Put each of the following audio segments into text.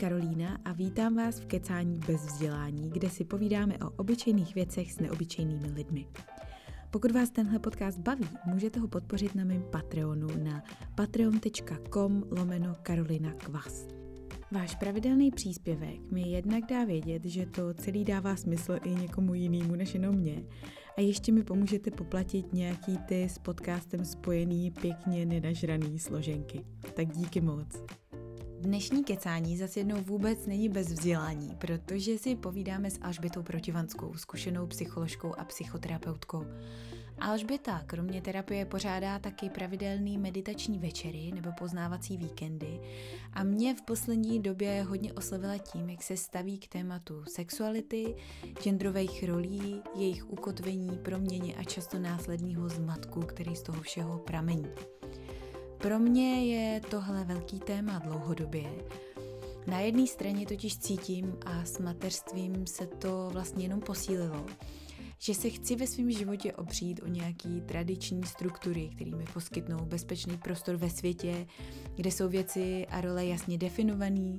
Karolína a vítám vás v Kecání bez vzdělání, kde si povídáme o obyčejných věcech s neobyčejnými lidmi. Pokud vás tenhle podcast baví, můžete ho podpořit na mém Patreonu na patreon.com lomeno Karolina Kvas. Váš pravidelný příspěvek mi jednak dá vědět, že to celý dává smysl i někomu jinému než jenom mě a ještě mi pomůžete poplatit nějaký ty s podcastem spojený pěkně nenažraný složenky. Tak díky moc. Dnešní kecání zase jednou vůbec není bez vzdělání, protože si povídáme s Alžbětou Protivanskou, zkušenou psycholožkou a psychoterapeutkou. Alžběta kromě terapie pořádá taky pravidelný meditační večery nebo poznávací víkendy a mě v poslední době hodně oslovila tím, jak se staví k tématu sexuality, genderových rolí, jejich ukotvení, proměně a často následního zmatku, který z toho všeho pramení. Pro mě je tohle velký téma dlouhodobě. Na jedné straně totiž cítím a s mateřstvím se to vlastně jenom posílilo, že se chci ve svém životě opřít o nějaký tradiční struktury, které mi poskytnou bezpečný prostor ve světě, kde jsou věci a role jasně definované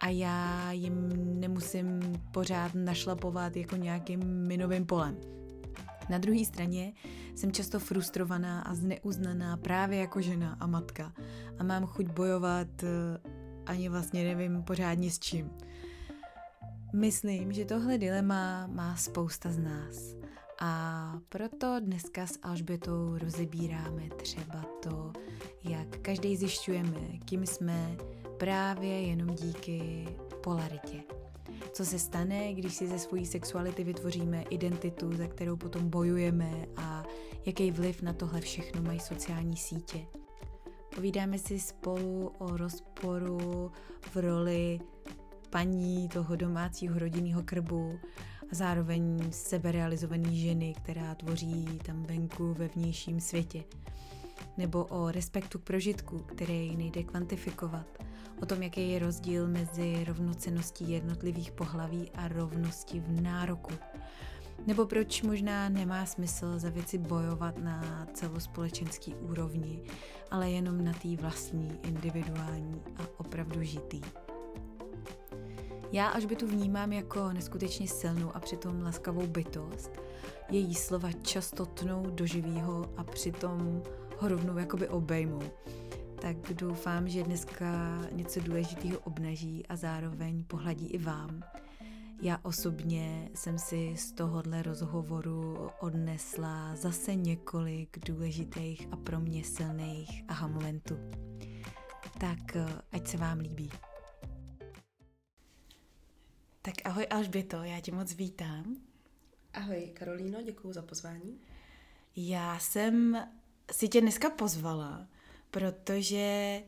a já jim nemusím pořád našlapovat jako nějakým minovým polem. Na druhé straně jsem často frustrovaná a zneuznaná právě jako žena a matka a mám chuť bojovat eh, ani vlastně nevím pořádně s čím. Myslím, že tohle dilema má spousta z nás. A proto dneska s Alžbětou rozebíráme třeba to, jak každý zjišťujeme, kým jsme právě jenom díky polaritě. Co se stane, když si ze svojí sexuality vytvoříme identitu, za kterou potom bojujeme a jaký vliv na tohle všechno mají sociální sítě. Povídáme si spolu o rozporu v roli paní toho domácího rodinného krbu a zároveň seberealizované ženy, která tvoří tam venku ve vnějším světě. Nebo o respektu k prožitku, který nejde kvantifikovat. O tom, jaký je rozdíl mezi rovnoceností jednotlivých pohlaví a rovnosti v nároku. Nebo proč možná nemá smysl za věci bojovat na celospolečenský úrovni, ale jenom na té vlastní, individuální a opravdu žitý. Já až by tu vnímám jako neskutečně silnou a přitom laskavou bytost. Její slova často tnou do živýho a přitom ho rovnou jakoby obejmou. Tak doufám, že dneska něco důležitého obnaží a zároveň pohladí i vám. Já osobně jsem si z tohohle rozhovoru odnesla zase několik důležitých a pro mě silných aha momentů. Tak ať se vám líbí. Tak ahoj Alžběto, já tě moc vítám. Ahoj Karolíno, děkuji za pozvání. Já jsem si tě dneska pozvala, protože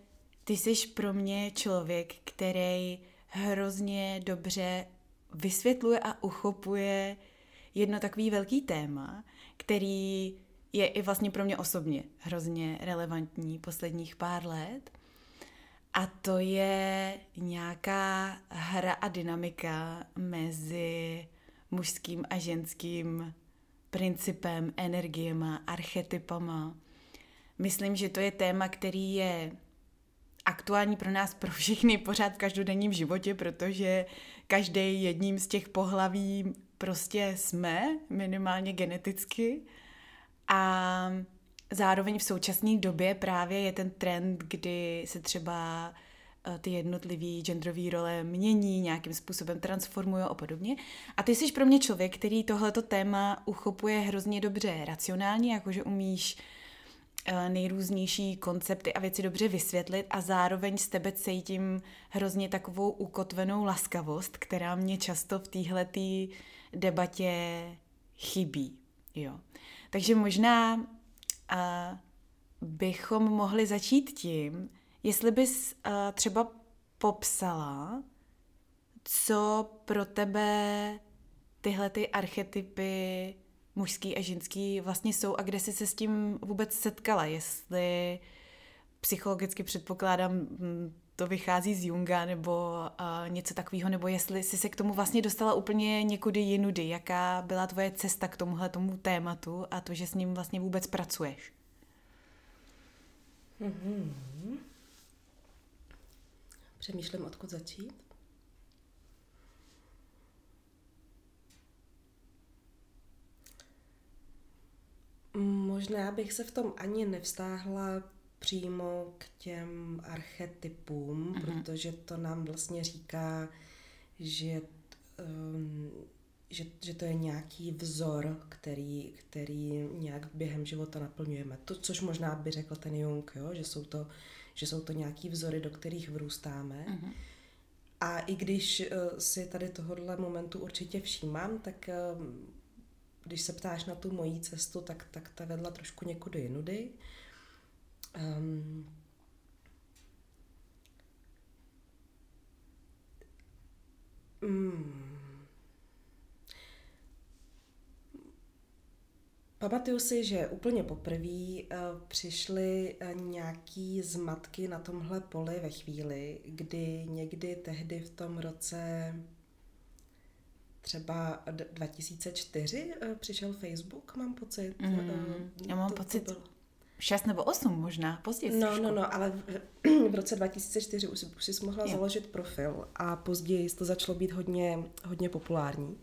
ty jsi pro mě člověk, který hrozně dobře vysvětluje a uchopuje jedno takový velký téma, který je i vlastně pro mě osobně hrozně relevantní posledních pár let – a to je nějaká hra a dynamika mezi mužským a ženským principem, energiema, archetypama. Myslím, že to je téma, který je aktuální pro nás, pro všechny, pořád v každodenním životě, protože každý jedním z těch pohlaví prostě jsme, minimálně geneticky. A Zároveň v současné době právě je ten trend, kdy se třeba eh, ty jednotlivé genderové role mění, nějakým způsobem transformují a podobně. A ty jsi pro mě člověk, který tohleto téma uchopuje hrozně dobře racionálně, jakože umíš eh, nejrůznější koncepty a věci dobře vysvětlit a zároveň s tebe cítím hrozně takovou ukotvenou laskavost, která mě často v téhletý debatě chybí. Jo. Takže možná a bychom mohli začít tím, jestli bys uh, třeba popsala, co pro tebe tyhle ty archetypy mužský a ženský vlastně jsou a kde jsi se s tím vůbec setkala, jestli psychologicky předpokládám, hm, to vychází z Junga nebo uh, něco takového, nebo jestli jsi se k tomu vlastně dostala úplně někudy jinudy, jaká byla tvoje cesta k tomuhle tomu tématu a to, že s ním vlastně vůbec pracuješ. Mm-hmm. Přemýšlím, odkud začít. Možná bych se v tom ani nevstáhla přímo k těm archetypům, mm-hmm. protože to nám vlastně říká, že, um, že, že to je nějaký vzor, který, který nějak během života naplňujeme. To, což možná by řekl ten Jung, jo? Že, jsou to, že jsou to nějaký vzory, do kterých vrůstáme. Mm-hmm. A i když uh, si tady tohohle momentu určitě všímám, tak uh, když se ptáš na tu mojí cestu, tak, tak ta vedla trošku někudy jinudy. Um, mm, Pamatuju si, že úplně poprvé uh, přišly uh, nějaký zmatky na tomhle poli ve chvíli, kdy někdy tehdy v tom roce třeba 2004 uh, přišel Facebook, mám pocit. Mm, uh, já mám to, pocit, to bylo. 6 nebo 8 možná, později. No, no, no, ale v, v roce 2004 už, už jsi mohla je. založit profil a později to začalo být hodně, hodně populární.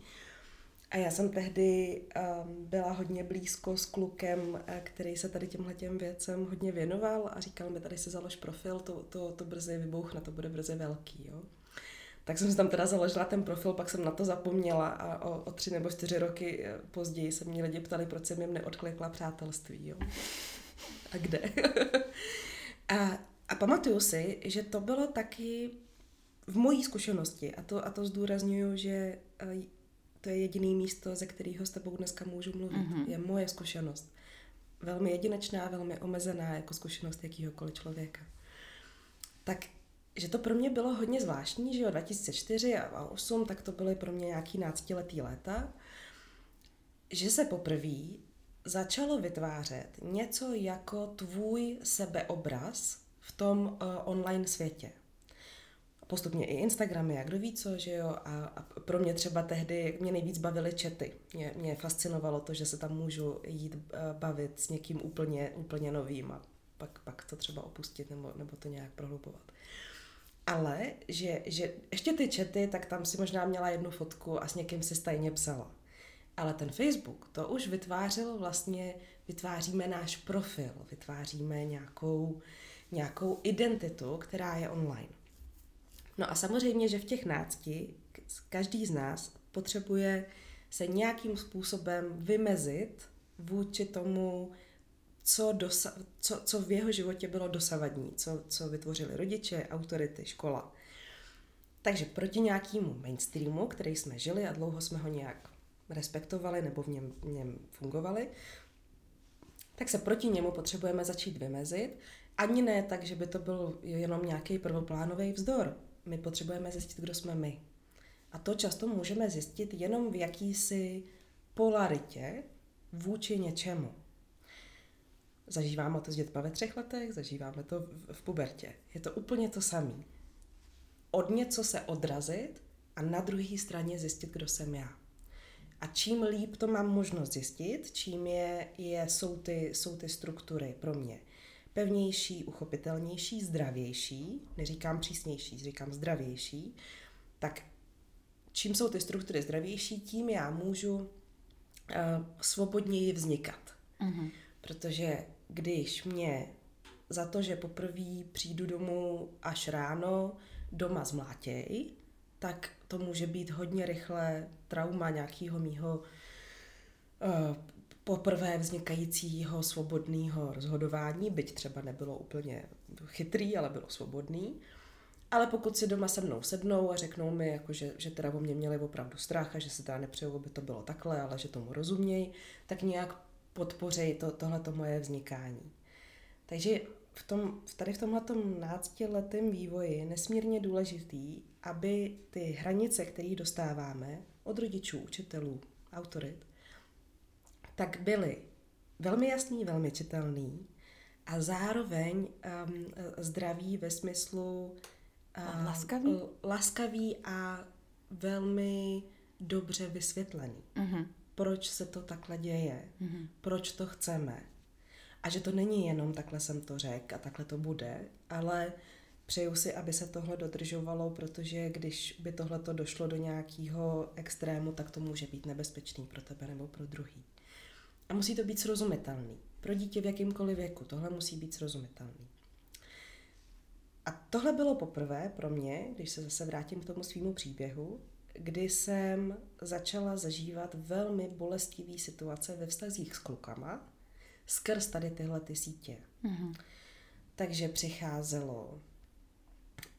A já jsem tehdy um, byla hodně blízko s klukem, eh, který se tady těmhle těm věcem hodně věnoval a říkal mi, tady si založ profil, to, to, to brzy vybouchne, to bude brzy velký, jo. Tak jsem si tam teda založila ten profil, pak jsem na to zapomněla a o, o tři nebo čtyři roky eh, později se mě lidi ptali, proč jsem jim neodklikla přátelství, jo. A kde? a, a pamatuju si, že to bylo taky v mojí zkušenosti, a to, a to zdůraznuju, že eh, to je jediný místo, ze kterého s tebou dneska můžu mluvit. Mm-hmm. Je moje zkušenost. Velmi jedinečná, velmi omezená jako zkušenost jakýhokoliv člověka. Tak, že to pro mě bylo hodně zvláštní, že jo, 2004 a 2008, tak to byly pro mě nějaký náctiletý léta, že se poprvé začalo vytvářet něco jako tvůj sebeobraz v tom uh, online světě postupně i Instagramy, jak kdo ví co, že jo, a, a pro mě třeba tehdy mě nejvíc bavily čety. Mě, mě fascinovalo to, že se tam můžu jít uh, bavit s někým úplně, úplně novým a pak, pak to třeba opustit nebo, nebo to nějak prohlubovat. Ale, že, že ještě ty čety, tak tam si možná měla jednu fotku a s někým si stejně psala. Ale ten Facebook, to už vytvářel vlastně, vytváříme náš profil, vytváříme nějakou, nějakou identitu, která je online. No a samozřejmě, že v těch nácti každý z nás potřebuje se nějakým způsobem vymezit vůči tomu, co, dosa- co, co v jeho životě bylo dosavadní, co, co vytvořili rodiče, autority, škola. Takže proti nějakému mainstreamu, který jsme žili a dlouho jsme ho nějak respektovali nebo v něm, v něm fungovali, tak se proti němu potřebujeme začít vymezit. Ani ne tak, že by to byl jenom nějaký prvoplánový vzdor my potřebujeme zjistit, kdo jsme my. A to často můžeme zjistit jenom v jakýsi polaritě vůči něčemu. Zažíváme to s dětma ve třech letech, zažíváme to v, v pubertě. Je to úplně to samé. Od něco se odrazit a na druhé straně zjistit, kdo jsem já. A čím líp to mám možnost zjistit, čím je, je, jsou, ty, jsou ty struktury pro mě pevnější, uchopitelnější, zdravější, neříkám přísnější, říkám zdravější, tak čím jsou ty struktury zdravější, tím já můžu uh, svobodněji vznikat. Mm-hmm. Protože když mě za to, že poprvé přijdu domů až ráno, doma zmlátěj, tak to může být hodně rychle trauma nějakého mýho uh, poprvé vznikajícího svobodného rozhodování, byť třeba nebylo úplně chytrý, ale bylo svobodný. Ale pokud si doma se mnou sednou a řeknou mi, jako že, že teda o mě měli opravdu strach a že se teda nepřeju, aby to bylo takhle, ale že tomu rozumějí, tak nějak podpořej to, tohleto moje vznikání. Takže v tom, tady v tomhletom náctiletém vývoji je nesmírně důležitý, aby ty hranice, které dostáváme od rodičů, učitelů, autorit, tak byly velmi jasný, velmi čitelný a zároveň um, zdraví ve smyslu uh, laskavý? laskavý a velmi dobře vysvětlený. Uh-huh. Proč se to takhle děje, uh-huh. proč to chceme. A že to není jenom takhle jsem to řekl a takhle to bude, ale přeju si, aby se tohle dodržovalo, protože když by tohle to došlo do nějakého extrému, tak to může být nebezpečný pro tebe nebo pro druhý. A musí to být srozumitelný. Pro dítě v jakýmkoliv věku. Tohle musí být srozumitelný. A tohle bylo poprvé pro mě, když se zase vrátím k tomu svýmu příběhu, kdy jsem začala zažívat velmi bolestivý situace ve vztazích s klukama skrz tady tyhle ty sítě. Mm-hmm. Takže přicházelo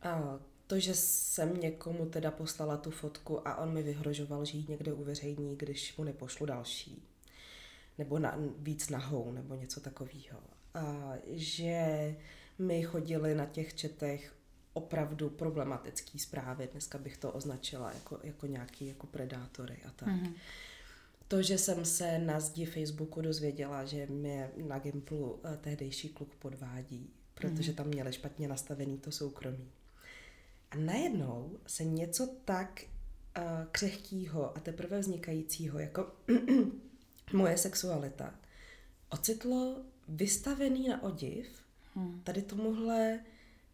a to, že jsem někomu teda poslala tu fotku a on mi vyhrožoval, že ji někde uveřejní, když mu nepošlu další. Nebo na, víc nahou, nebo něco takového. A že mi chodili na těch četech opravdu problematické zprávy. Dneska bych to označila jako, jako nějaký jako predátory a tak. Mm-hmm. To, že jsem se na zdi Facebooku dozvěděla, že mě na Gimplu eh, tehdejší kluk podvádí, protože mm-hmm. tam měli špatně nastavený to soukromí. A najednou se něco tak uh, křehkýho a teprve vznikajícího, jako moje sexualita, ocitlo vystavený na odiv hmm. tady tomuhle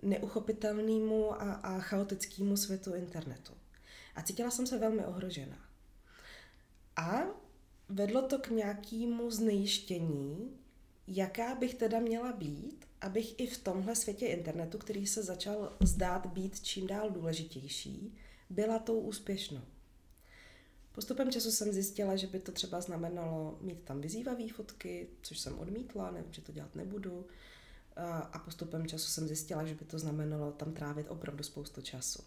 neuchopitelnému a, a chaotickému světu internetu. A cítila jsem se velmi ohrožená. A vedlo to k nějakému znejištění, jaká bych teda měla být, abych i v tomhle světě internetu, který se začal zdát být čím dál důležitější, byla tou úspěšnou. Postupem času jsem zjistila, že by to třeba znamenalo mít tam vyzývavé fotky, což jsem odmítla, nevím, že to dělat nebudu. A postupem času jsem zjistila, že by to znamenalo tam trávit opravdu spoustu času.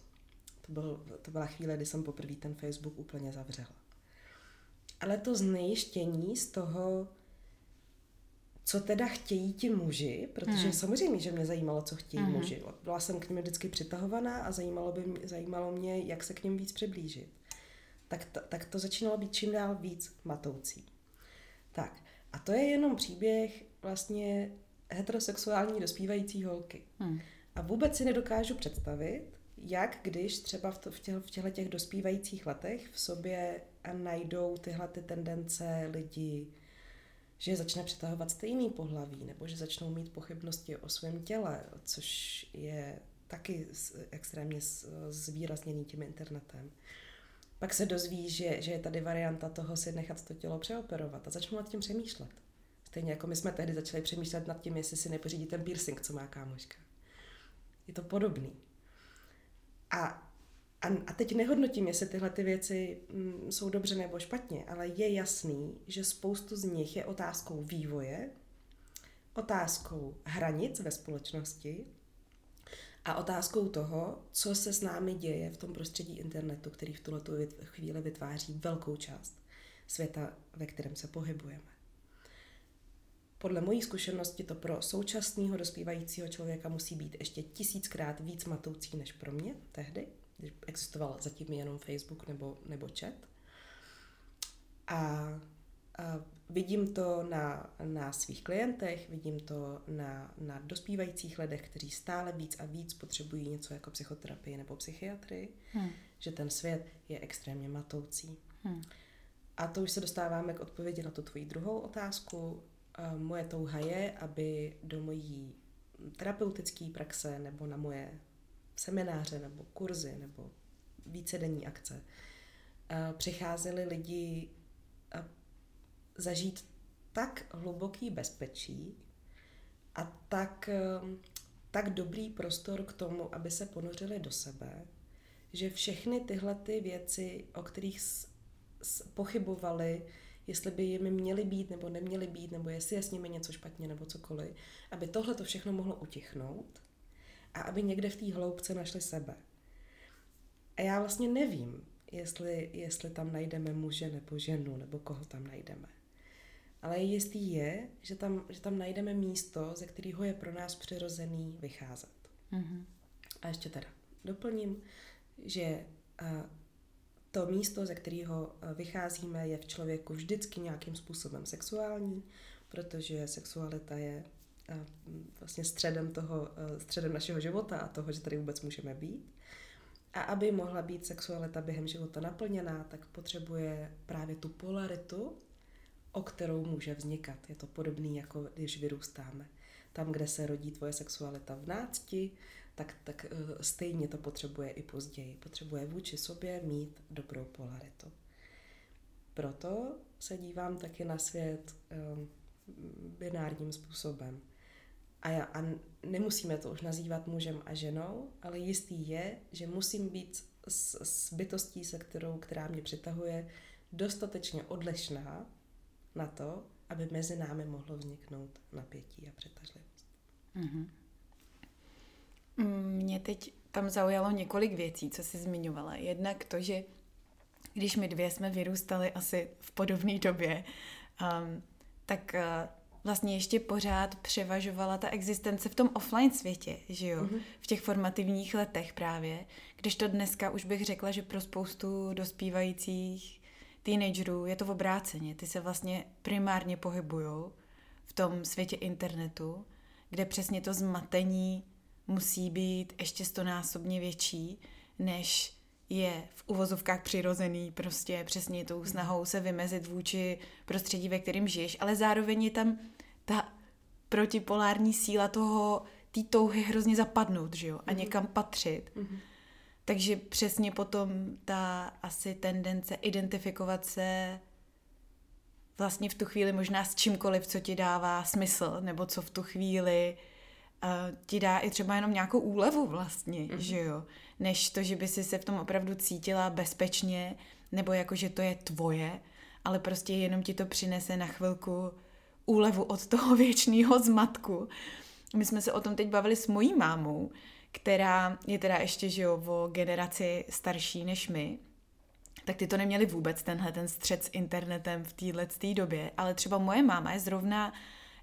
To, byl, to byla chvíle, kdy jsem poprvé ten Facebook úplně zavřela. Ale to znejištění z toho, co teda chtějí ti muži, protože hmm. samozřejmě, že mě zajímalo, co chtějí hmm. muži. Byla jsem k ním vždycky přitahovaná a zajímalo, by mě, zajímalo mě, jak se k ním víc přiblížit. Tak to, tak to začínalo být čím dál víc matoucí. Tak, a to je jenom příběh vlastně heterosexuální dospívající holky. Hmm. A vůbec si nedokážu představit, jak když třeba v, to, v, těch, v těchto těch dospívajících letech v sobě najdou tyhle ty tendence lidi, že je začne přitahovat stejný pohlaví, nebo že začnou mít pochybnosti o svém těle, což je taky extrémně zvýrazněný tím internetem. Pak se dozví, že, že je tady varianta toho si nechat to tělo přeoperovat a začnou nad tím přemýšlet. Stejně jako my jsme tehdy začali přemýšlet nad tím, jestli si nepořídí ten piercing, co má kámoška. Je to podobný. A a, a teď nehodnotím, jestli tyhle ty věci mm, jsou dobře nebo špatně, ale je jasný, že spoustu z nich je otázkou vývoje, otázkou hranic ve společnosti a otázkou toho, co se s námi děje v tom prostředí internetu, který v tuhle chvíli vytváří velkou část světa, ve kterém se pohybujeme. Podle mojí zkušenosti to pro současného dospívajícího člověka musí být ještě tisíckrát víc matoucí než pro mě tehdy, když existoval zatím jenom Facebook nebo, nebo chat. A, a vidím to na, na svých klientech, vidím to na, na dospívajících lidech, kteří stále víc a víc potřebují něco jako psychoterapii nebo psychiatrii, hmm. že ten svět je extrémně matoucí. Hmm. A to už se dostáváme k odpovědi na tu tvoji druhou otázku. Moje touha je, aby do mojí terapeutické praxe nebo na moje semináře nebo kurzy nebo vícedenní akce, přicházeli lidi zažít tak hluboký bezpečí a tak, tak dobrý prostor k tomu, aby se ponořili do sebe, že všechny tyhle ty věci, o kterých pochybovali, jestli by jimi měly být nebo neměly být, nebo jestli je s nimi něco špatně nebo cokoliv, aby tohle to všechno mohlo utichnout a aby někde v té hloubce našli sebe. A já vlastně nevím, jestli, jestli tam najdeme muže nebo ženu, nebo koho tam najdeme. Ale jistý je, že tam, že tam najdeme místo, ze kterého je pro nás přirozený vycházet. Mm-hmm. A ještě teda doplním, že to místo, ze kterého vycházíme, je v člověku vždycky nějakým způsobem sexuální, protože sexualita je vlastně středem toho, středem našeho života a toho, že tady vůbec můžeme být. A aby mohla být sexualita během života naplněná, tak potřebuje právě tu polaritu, o kterou může vznikat. Je to podobné, jako když vyrůstáme. Tam, kde se rodí tvoje sexualita v nácti, tak, tak eh, stejně to potřebuje i později. Potřebuje vůči sobě mít dobrou polaritu. proto se dívám taky na svět um, binárním způsobem. A, já, a nemusíme to už nazývat mužem a ženou, ale jistý je, že musím být s, s bytostí, se kterou, která mě přitahuje, dostatečně odlišná na to, aby mezi námi mohlo vzniknout napětí a přetažlivost. Mm-hmm. Mě teď tam zaujalo několik věcí, co jsi zmiňovala. Jednak to, že když my dvě jsme vyrůstali asi v podobné době, um, tak uh, vlastně ještě pořád převažovala ta existence v tom offline světě, že jo? Mm-hmm. V těch formativních letech právě. Když to dneska už bych řekla, že pro spoustu dospívajících teenagerů je to v obráceně. Ty se vlastně primárně pohybují v tom světě internetu, kde přesně to zmatení musí být ještě stonásobně větší, než je v uvozovkách přirozený, prostě přesně tou snahou se vymezit vůči prostředí, ve kterém žiješ, ale zároveň je tam ta protipolární síla toho, té touhy hrozně zapadnout, že jo, a mm-hmm. někam patřit. Mm-hmm. Takže přesně potom ta asi tendence identifikovat se vlastně v tu chvíli možná s čímkoliv, co ti dává smysl, nebo co v tu chvíli uh, ti dá i třeba jenom nějakou úlevu vlastně, mm-hmm. že jo, než to, že by si se v tom opravdu cítila bezpečně, nebo jako, že to je tvoje, ale prostě jenom ti to přinese na chvilku úlevu od toho věčného zmatku. My jsme se o tom teď bavili s mojí mámou, která je teda ještě, že jo, o generaci starší než my, tak ty to neměli vůbec, tenhle ten střed s internetem v téhle době, ale třeba moje máma je zrovna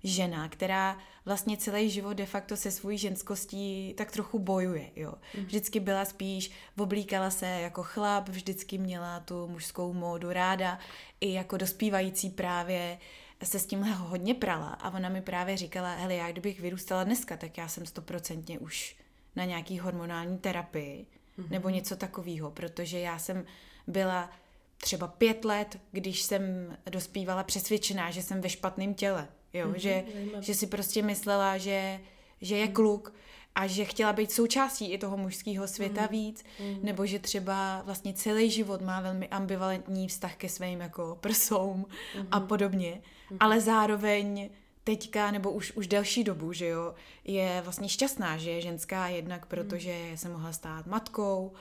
žena, která vlastně celý život de facto se svojí ženskostí tak trochu bojuje, jo. Mhm. Vždycky byla spíš, oblíkala se jako chlap, vždycky měla tu mužskou módu ráda, i jako dospívající právě se s tímhle hodně prala a ona mi právě říkala, hele, já kdybych vyrůstala dneska, tak já jsem stoprocentně už na nějaký hormonální terapii mm-hmm. nebo něco takového, protože já jsem byla třeba pět let, když jsem dospívala přesvědčená, že jsem ve špatném těle, jo, mm-hmm, že, že si prostě myslela, že, že je kluk a že chtěla být součástí i toho mužského světa mm. víc, mm. nebo že třeba vlastně celý život má velmi ambivalentní vztah ke svým jako prsům mm. a podobně, mm. ale zároveň teďka, nebo už, už delší dobu, že jo, je vlastně šťastná, že je ženská jednak, protože se mohla stát matkou,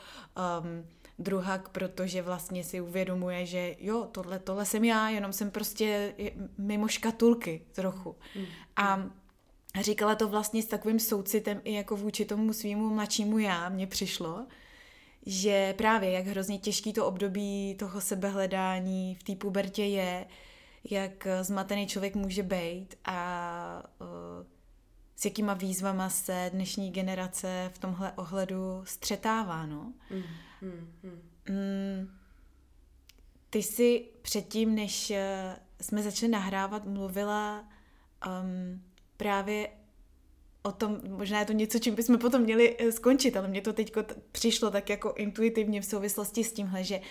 um, druhak, protože vlastně si uvědomuje, že jo, tohle, tohle jsem já, jenom jsem prostě mimo škatulky trochu. Mm. A říkala to vlastně s takovým soucitem i jako vůči tomu svýmu mladšímu já, mně přišlo, že právě jak hrozně těžký to období toho sebehledání v té pubertě je, jak zmatený člověk může být a uh, s jakýma výzvama se dnešní generace v tomhle ohledu střetává, no. Mm, mm, mm. Mm, ty jsi předtím, než eh, jsme začali nahrávat, mluvila um, právě o tom, možná je to něco, čím bychom potom měli eh, skončit, ale mně to teď přišlo tak jako intuitivně v souvislosti s tímhle, že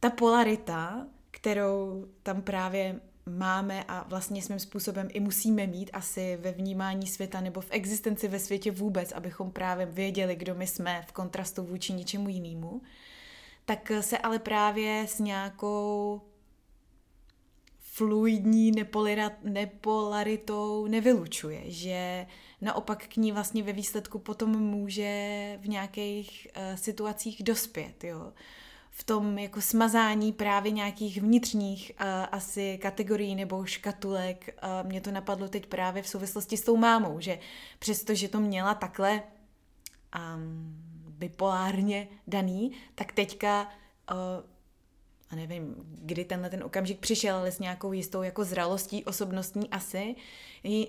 ta polarita, kterou tam právě máme a vlastně svým způsobem i musíme mít asi ve vnímání světa nebo v existenci ve světě vůbec, abychom právě věděli, kdo my jsme v kontrastu vůči ničemu jinému, tak se ale právě s nějakou fluidní nepolaritou nevylučuje, že naopak k ní vlastně ve výsledku potom může v nějakých uh, situacích dospět, jo. V tom jako smazání právě nějakých vnitřních uh, asi kategorií nebo škatulek. Uh, mě to napadlo teď právě v souvislosti s tou mámou, že přestože to měla takhle um, bipolárně daný, tak teďka uh, a nevím, kdy tenhle ten okamžik přišel, ale s nějakou jistou jako zralostí osobnostní asi,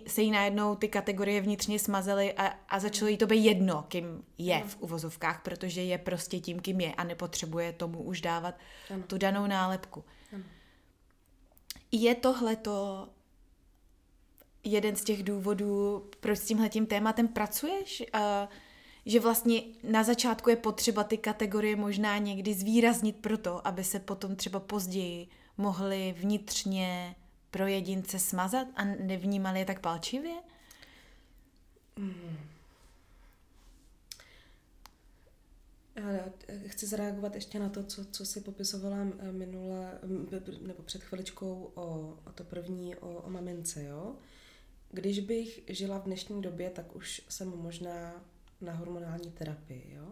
se jí najednou ty kategorie vnitřně smazaly a, a začalo jí to být jedno, kým je v uvozovkách, protože je prostě tím, kým je a nepotřebuje tomu už dávat ano. tu danou nálepku. Ano. Je tohleto jeden z těch důvodů, proč s tímhletím tématem pracuješ? Uh, že vlastně na začátku je potřeba ty kategorie možná někdy zvýraznit proto, aby se potom třeba později mohly vnitřně pro jedince smazat a nevnímali je tak palčivě? Mm. Chci zareagovat ještě na to, co, co si popisovala minule, nebo před chviličkou o, o to první, o, o mamince, jo? Když bych žila v dnešní době, tak už jsem možná na hormonální terapii, jo?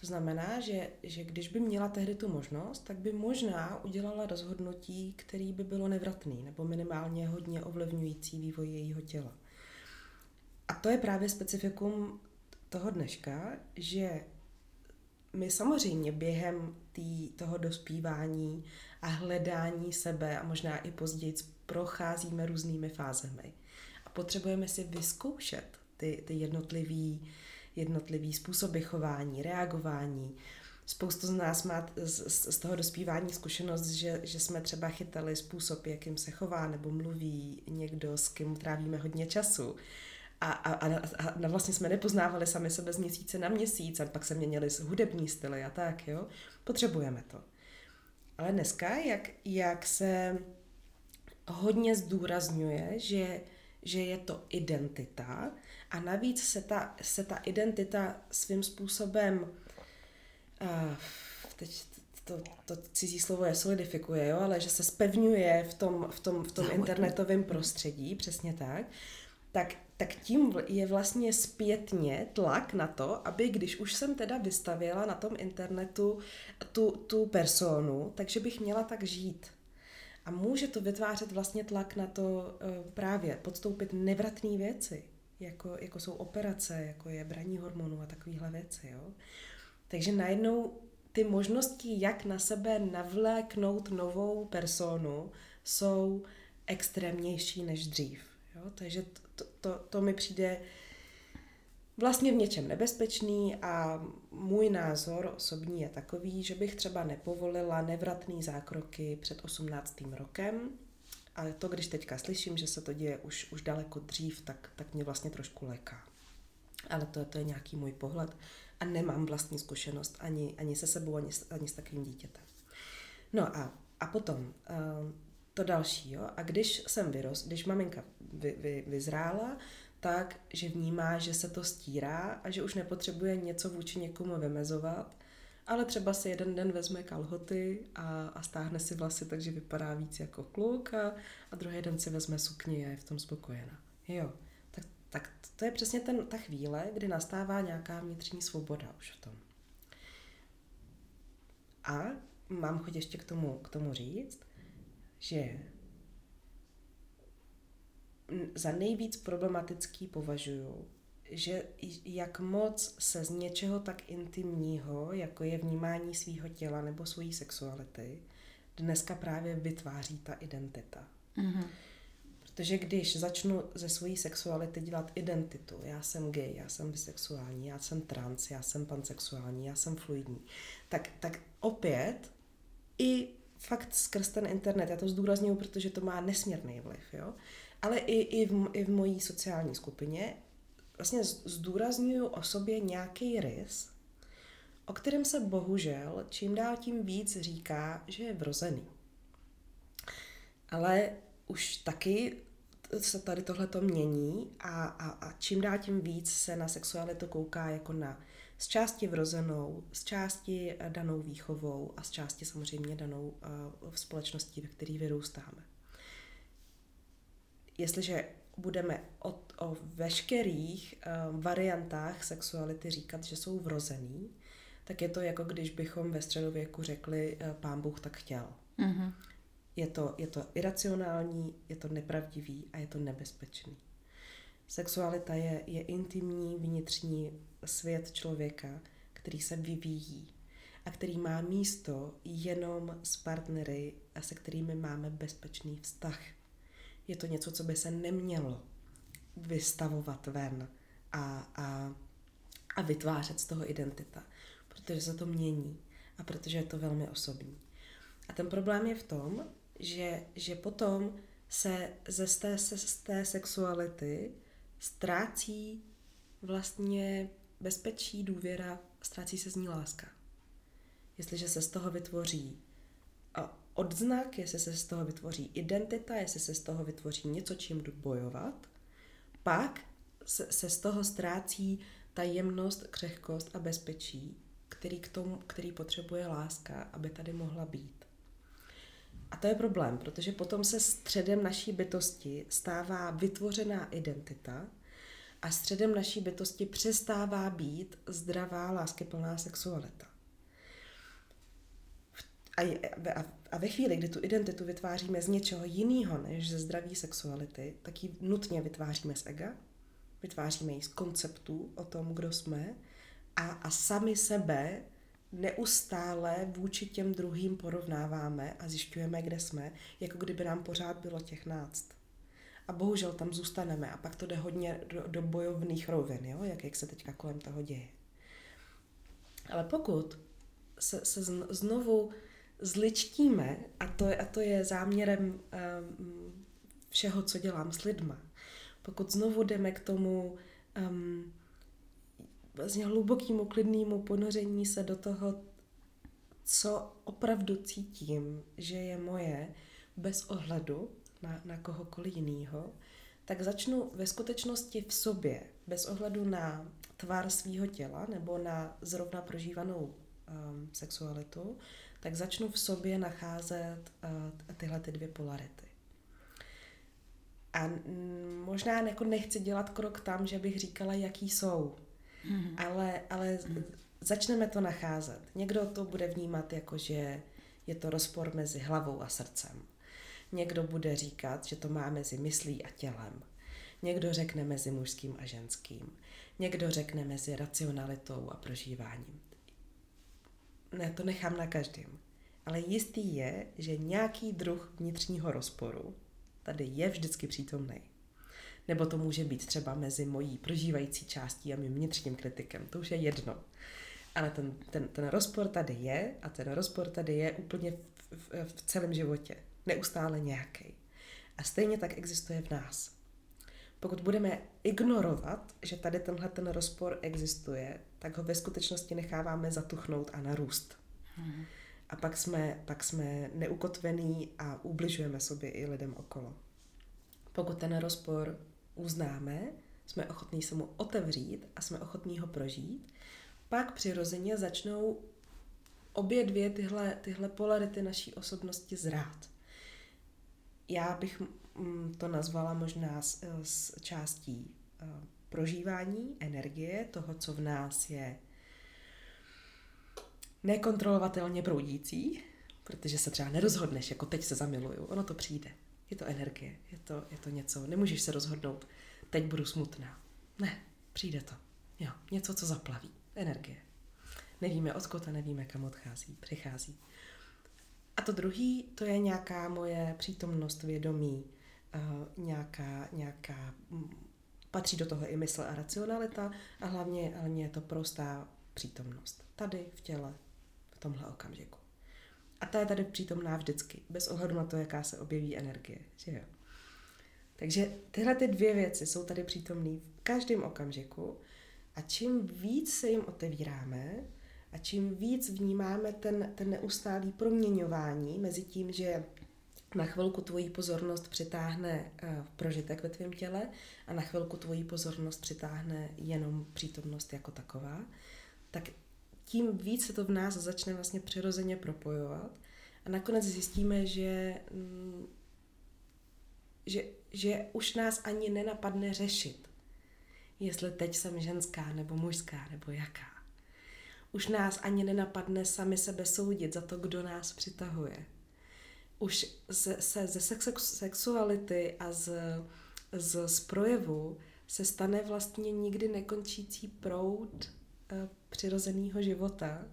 To znamená, že, že když by měla tehdy tu možnost, tak by možná udělala rozhodnutí, který by bylo nevratný, nebo minimálně hodně ovlivňující vývoj jejího těla. A to je právě specifikum toho dneška, že my samozřejmě během tý, toho dospívání a hledání sebe a možná i později procházíme různými fázemi. A potřebujeme si vyzkoušet ty, ty jednotlivý, jednotlivý způsoby chování, reagování. Spoustu z nás má z, z toho dospívání zkušenost, že, že jsme třeba chytali způsob, jakým se chová nebo mluví někdo, s kým trávíme hodně času a, a, a, a vlastně jsme nepoznávali sami sebe z měsíce na měsíc a pak se měnili hudební styly a tak, jo. Potřebujeme to. Ale dneska, jak, jak se hodně zdůrazňuje, že, že je to identita a navíc se ta, se ta identita svým způsobem uh, teď to, to cizí slovo je solidifikuje, jo, ale že se spevňuje v tom, v tom, v tom internetovém prostředí, přesně tak, tak tak tím je vlastně zpětně tlak na to, aby když už jsem teda vystavila na tom internetu tu, tu personu, takže bych měla tak žít. A může to vytvářet vlastně tlak na to eh, právě podstoupit nevratné věci, jako, jako jsou operace, jako je braní hormonů a takovéhle věci. Jo? Takže najednou ty možnosti, jak na sebe navléknout novou personu, jsou extrémnější než dřív. Jo? Takže to, to, to mi přijde vlastně v něčem nebezpečný a můj názor osobní je takový, že bych třeba nepovolila nevratný zákroky před 18. rokem, ale to, když teďka slyším, že se to děje už, už daleko dřív, tak, tak mě vlastně trošku leká. Ale to, to je nějaký můj pohled a nemám vlastní zkušenost ani, ani se sebou, ani, ani s takovým dítětem. No a, a potom, uh, to další, jo. A když jsem vyrost, když maminka vy, vy, vyzrála, tak, že vnímá, že se to stírá a že už nepotřebuje něco vůči někomu vymezovat, ale třeba si jeden den vezme kalhoty a, a stáhne si vlasy, takže vypadá víc jako kluk a, a druhý den si vezme sukni a je v tom spokojená. Jo, tak, tak to je přesně ten, ta chvíle, kdy nastává nějaká vnitřní svoboda už v tom. A mám chuť ještě k tomu, k tomu říct, že za nejvíc problematický považuju, že jak moc se z něčeho tak intimního, jako je vnímání svého těla nebo svojí sexuality, dneska právě vytváří ta identita. Mm-hmm. Protože když začnu ze svojí sexuality dělat identitu, já jsem gay, já jsem bisexuální, já jsem trans, já jsem pansexuální, já jsem fluidní, tak, tak opět i fakt skrz ten internet, já to zdůraznuju, protože to má nesmírný vliv, jo, ale i, i, v, i v mojí sociální skupině vlastně zdůraznuju o sobě nějaký rys, o kterém se bohužel čím dál tím víc říká, že je vrozený. Ale už taky se tady tohle to mění a, a, a čím dál tím víc se na sexualitu kouká jako na z části vrozenou, z části danou výchovou a z části samozřejmě danou eh, v společnosti, ve které vyrůstáme. Jestliže budeme o, o veškerých uh, variantách sexuality říkat, že jsou vrozený, tak je to jako když bychom ve středověku řekli, uh, pán Bůh tak chtěl. Mm-hmm. Je, to, je to iracionální, je to nepravdivý a je to nebezpečný. Sexualita je, je intimní vnitřní svět člověka, který se vyvíjí a který má místo jenom s partnery, a se kterými máme bezpečný vztah. Je to něco, co by se nemělo vystavovat ven a, a, a vytvářet z toho identita, protože se to mění a protože je to velmi osobní. A ten problém je v tom, že, že potom se ze té, se, z té sexuality ztrácí vlastně bezpečí, důvěra, ztrácí se z ní láska. Jestliže se z toho vytvoří odznak, jestli se z toho vytvoří identita, jestli se z toho vytvoří něco, čím jdu bojovat, pak se, z toho ztrácí ta jemnost, křehkost a bezpečí, který, k tomu, který potřebuje láska, aby tady mohla být. A to je problém, protože potom se středem naší bytosti stává vytvořená identita a středem naší bytosti přestává být zdravá, láskyplná sexualita. A, a, a ve chvíli, kdy tu identitu vytváříme z něčeho jiného než ze zdraví sexuality, tak ji nutně vytváříme z ega, vytváříme ji z konceptů o tom, kdo jsme a, a sami sebe neustále vůči těm druhým porovnáváme a zjišťujeme, kde jsme, jako kdyby nám pořád bylo těch náct. A bohužel tam zůstaneme a pak to jde hodně do, do bojovných rovin, jo? Jak, jak se teďka kolem toho děje. Ale pokud se, se znovu zličtíme, a to, a to je záměrem um, všeho, co dělám s lidma, pokud znovu jdeme k tomu um, vlastně hlubokému, klidnému ponoření se do toho, co opravdu cítím, že je moje, bez ohledu na, na kohokoliv jiného, tak začnu ve skutečnosti v sobě, bez ohledu na tvar svého těla nebo na zrovna prožívanou um, sexualitu, tak začnu v sobě nacházet uh, tyhle ty dvě polarity. A možná jako nechci dělat krok tam, že bych říkala, jaký jsou. Mm-hmm. Ale, ale mm-hmm. začneme to nacházet. Někdo to bude vnímat jako, že je to rozpor mezi hlavou a srdcem. Někdo bude říkat, že to má mezi myslí a tělem. Někdo řekne mezi mužským a ženským. Někdo řekne mezi racionalitou a prožíváním. Ne, to nechám na každém. Ale jistý je, že nějaký druh vnitřního rozporu tady je vždycky přítomný. Nebo to může být třeba mezi mojí prožívající částí a mým vnitřním kritikem. To už je jedno. Ale ten, ten, ten rozpor tady je a ten rozpor tady je úplně v, v, v celém životě. Neustále nějaký. A stejně tak existuje v nás. Pokud budeme ignorovat, že tady tenhle ten rozpor existuje, tak ho ve skutečnosti necháváme zatuchnout a narůst. Hmm. A pak jsme, pak jsme neukotvení a ubližujeme sobě i lidem okolo. Pokud ten rozpor uznáme, jsme ochotní se mu otevřít a jsme ochotní ho prožít, pak přirozeně začnou obě dvě tyhle, tyhle polarity naší osobnosti zrát. Já bych to nazvala možná s, s částí eh, prožívání energie, toho, co v nás je nekontrolovatelně proudící, protože se třeba nerozhodneš, jako teď se zamiluju, ono to přijde. Je to energie, je to, je to něco, nemůžeš se rozhodnout, teď budu smutná. Ne, přijde to. Jo, něco, co zaplaví. Energie. Nevíme odkud a nevíme, kam odchází, přichází. A to druhý, to je nějaká moje přítomnost vědomí, uh, nějaká, nějaká, um, patří do toho i mysl a racionalita a hlavně, hlavně je to prostá přítomnost. Tady v těle, v tomhle okamžiku. A ta je tady přítomná vždycky, bez ohledu na to, jaká se objeví energie. Že jo? Takže tyhle ty dvě věci jsou tady přítomné v každém okamžiku a čím víc se jim otevíráme a čím víc vnímáme ten, ten neustálý proměňování mezi tím, že na chvilku tvoji pozornost přitáhne uh, prožitek ve tvém těle a na chvilku tvoji pozornost přitáhne jenom přítomnost jako taková, tak tím víc se to v nás začne vlastně přirozeně propojovat a nakonec zjistíme, že, mm, že, že už nás ani nenapadne řešit, jestli teď jsem ženská nebo mužská nebo jaká. Už nás ani nenapadne sami sebe soudit za to, kdo nás přitahuje. Už se, se ze sex, sexuality a z, z, z projevu se stane vlastně nikdy nekončící proud Eh, přirozeného života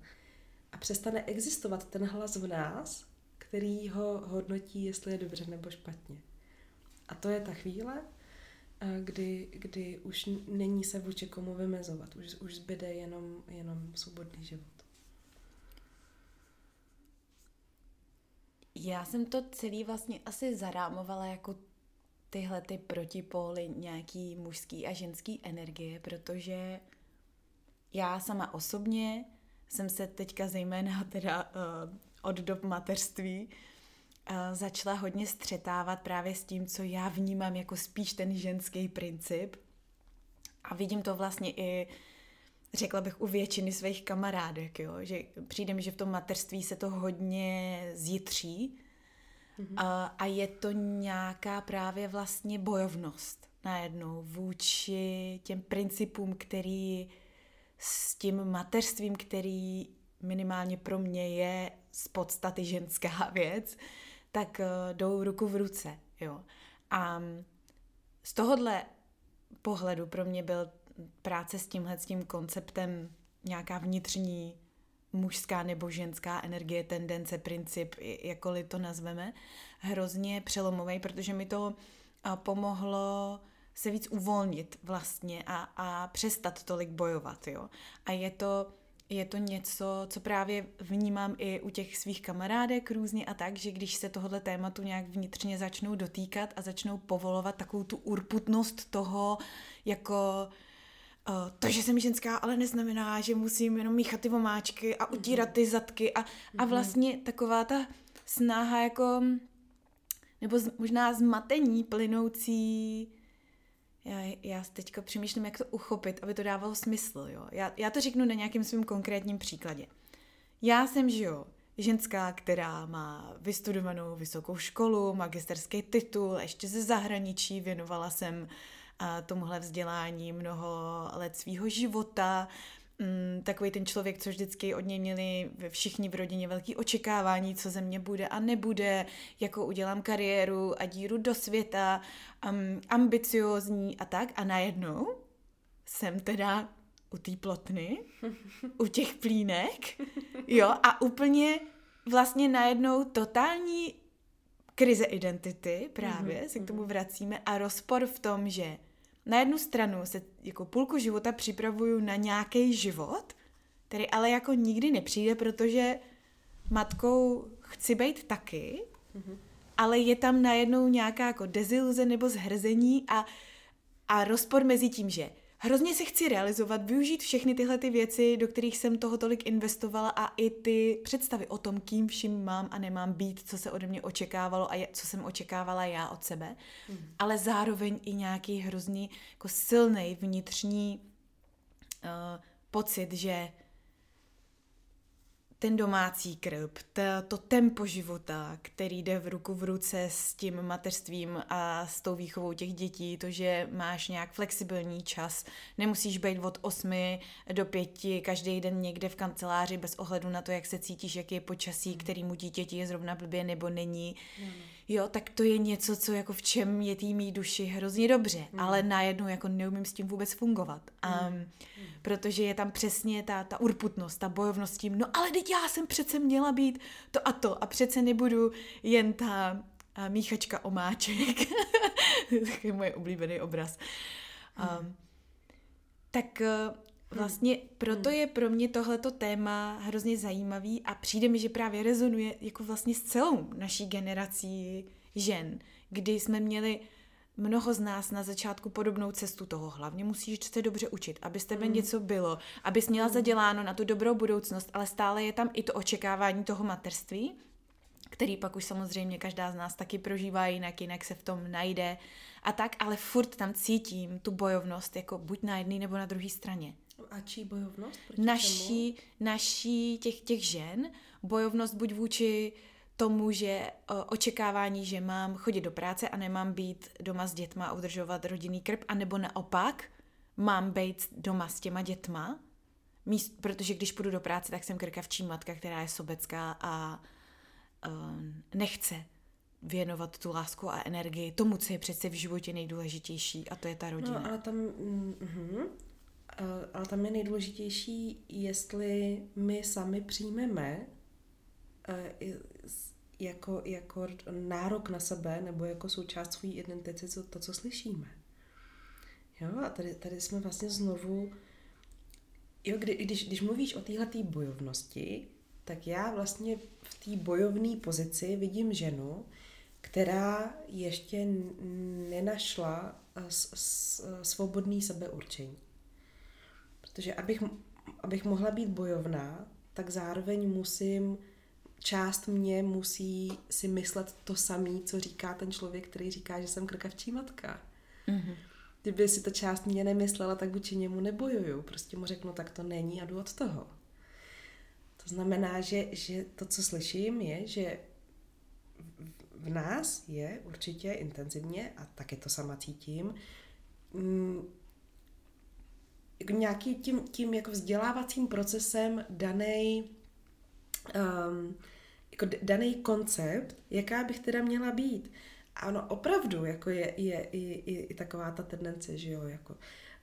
a přestane existovat ten hlas v nás, který ho hodnotí, jestli je dobře nebo špatně. A to je ta chvíle, eh, kdy, kdy už není se vůči komu vymezovat, už, už zbyde jenom, jenom svobodný život. Já jsem to celý vlastně asi zarámovala jako tyhle ty protipóly nějaký mužský a ženský energie, protože já sama osobně jsem se teďka zejména teda uh, od dob mateřství uh, začala hodně střetávat právě s tím, co já vnímám jako spíš ten ženský princip. A vidím to vlastně i řekla bych u většiny svých kamarádek, jo, že přijde mi, že v tom materství se to hodně zjitří mm-hmm. a, a je to nějaká právě vlastně bojovnost najednou vůči těm principům, který s tím mateřstvím, který minimálně pro mě je z podstaty ženská věc, tak uh, jdou ruku v ruce, jo. A z tohohle pohledu pro mě byl práce s tímhle s tím konceptem nějaká vnitřní mužská nebo ženská energie, tendence, princip, jakkoliv to nazveme, hrozně přelomový, protože mi to pomohlo se víc uvolnit vlastně a, a přestat tolik bojovat, jo. A je to, je to něco, co právě vnímám i u těch svých kamarádek různě a tak, že když se tohohle tématu nějak vnitřně začnou dotýkat a začnou povolovat takovou tu urputnost toho, jako Uh, to, že jsem ženská, ale neznamená, že musím jenom míchat ty vomáčky a utírat ty zadky a, a mhm. vlastně taková ta snaha jako, nebo z, možná zmatení plynoucí já, já teďka přemýšlím, jak to uchopit, aby to dávalo smysl. Jo? Já, já to řeknu na nějakém svém konkrétním příkladě. Já jsem, že jo, ženská, která má vystudovanou vysokou školu, magisterský titul, ještě ze zahraničí, věnovala jsem a tomuhle vzdělání mnoho let svého života. Mm, takový ten člověk, co vždycky od něj měli všichni v rodině velký očekávání, co ze mě bude a nebude, jako udělám kariéru a díru do světa, um, ambiciozní a tak. A najednou jsem teda u té plotny, u těch plínek, jo, a úplně vlastně najednou totální krize identity právě, mm-hmm. se k tomu mhm. vracíme a rozpor v tom, že na jednu stranu se jako půlku života připravuju na nějaký život, který ale jako nikdy nepřijde, protože matkou chci být taky, mm-hmm. ale je tam najednou nějaká jako deziluze nebo zhrzení a, a rozpor mezi tím, že hrozně se chci realizovat, využít všechny tyhle ty věci, do kterých jsem toho tolik investovala a i ty představy o tom, kým vším mám a nemám být, co se ode mě očekávalo a je, co jsem očekávala já od sebe, mm. ale zároveň i nějaký hrozný jako silný vnitřní uh, pocit, že ten domácí krb, to, to tempo života, který jde v ruku v ruce s tím mateřstvím a s tou výchovou těch dětí, to, že máš nějak flexibilní čas, nemusíš být od 8 do 5 každý den někde v kanceláři bez ohledu na to, jak se cítíš, jaký je počasí, hmm. kterýmu dítěti je zrovna blbě nebo není. Mm. Jo, tak to je něco, co jako v čem je tý mý duši hrozně dobře, mm. ale najednou jako neumím s tím vůbec fungovat. Um, mm. Protože je tam přesně ta, ta urputnost, ta bojovnost s tím, no ale teď já jsem přece měla být to a to a přece nebudu jen ta a míchačka omáček. to je můj oblíbený obraz. Um, tak eh, vlastně proto je pro mě tohleto téma hrozně zajímavý a přijde mi, že právě rezonuje jako vlastně s celou naší generací žen, kdy jsme měli mnoho z nás na začátku podobnou cestu toho. Hlavně musíš se dobře učit, aby z tebe mm. něco bylo, abys měla zaděláno na tu dobrou budoucnost, ale stále je tam i to očekávání toho materství, který pak už samozřejmě každá z nás taky prožívá jinak, jinak se v tom najde a tak, ale furt tam cítím tu bojovnost jako buď na jedné nebo na druhé straně. A čí bojovnost? Proti naší, čemu? naší těch, těch žen, bojovnost buď vůči tomu, že o, očekávání, že mám chodit do práce a nemám být doma s dětma a udržovat rodinný krb, anebo naopak mám být doma s těma dětma, míst, protože když půjdu do práce, tak jsem krkavčí matka, která je sobecká a uh, nechce věnovat tu lásku a energii tomu, co je přece v životě nejdůležitější a to je ta rodina. No, ale tam, mm, ale tam je nejdůležitější, jestli my sami přijmeme uh, jako, jako nárok na sebe nebo jako součást své identity to, to, co slyšíme. Jo, a tady, tady jsme vlastně znovu, jo, kdy, když, když mluvíš o téhle bojovnosti, tak já vlastně v té bojovné pozici vidím ženu, která ještě nenašla s, svobodný sebeurčení. Protože abych, abych mohla být bojovná, tak zároveň musím část mě musí si myslet to samé, co říká ten člověk, který říká, že jsem krkavčí matka. Mm-hmm. kdyby si to část mě nemyslela, tak vůči němu nebojuju. Prostě mu řeknu, tak to není a jdu od toho. To znamená, že, že to, co slyším, je, že v nás je určitě intenzivně, a taky to sama cítím, nějaký tím, tím jako vzdělávacím procesem daný um, jako daný koncept, jaká bych teda měla být. A ono opravdu jako je, je, je, je, je taková ta tendence, že jo, jako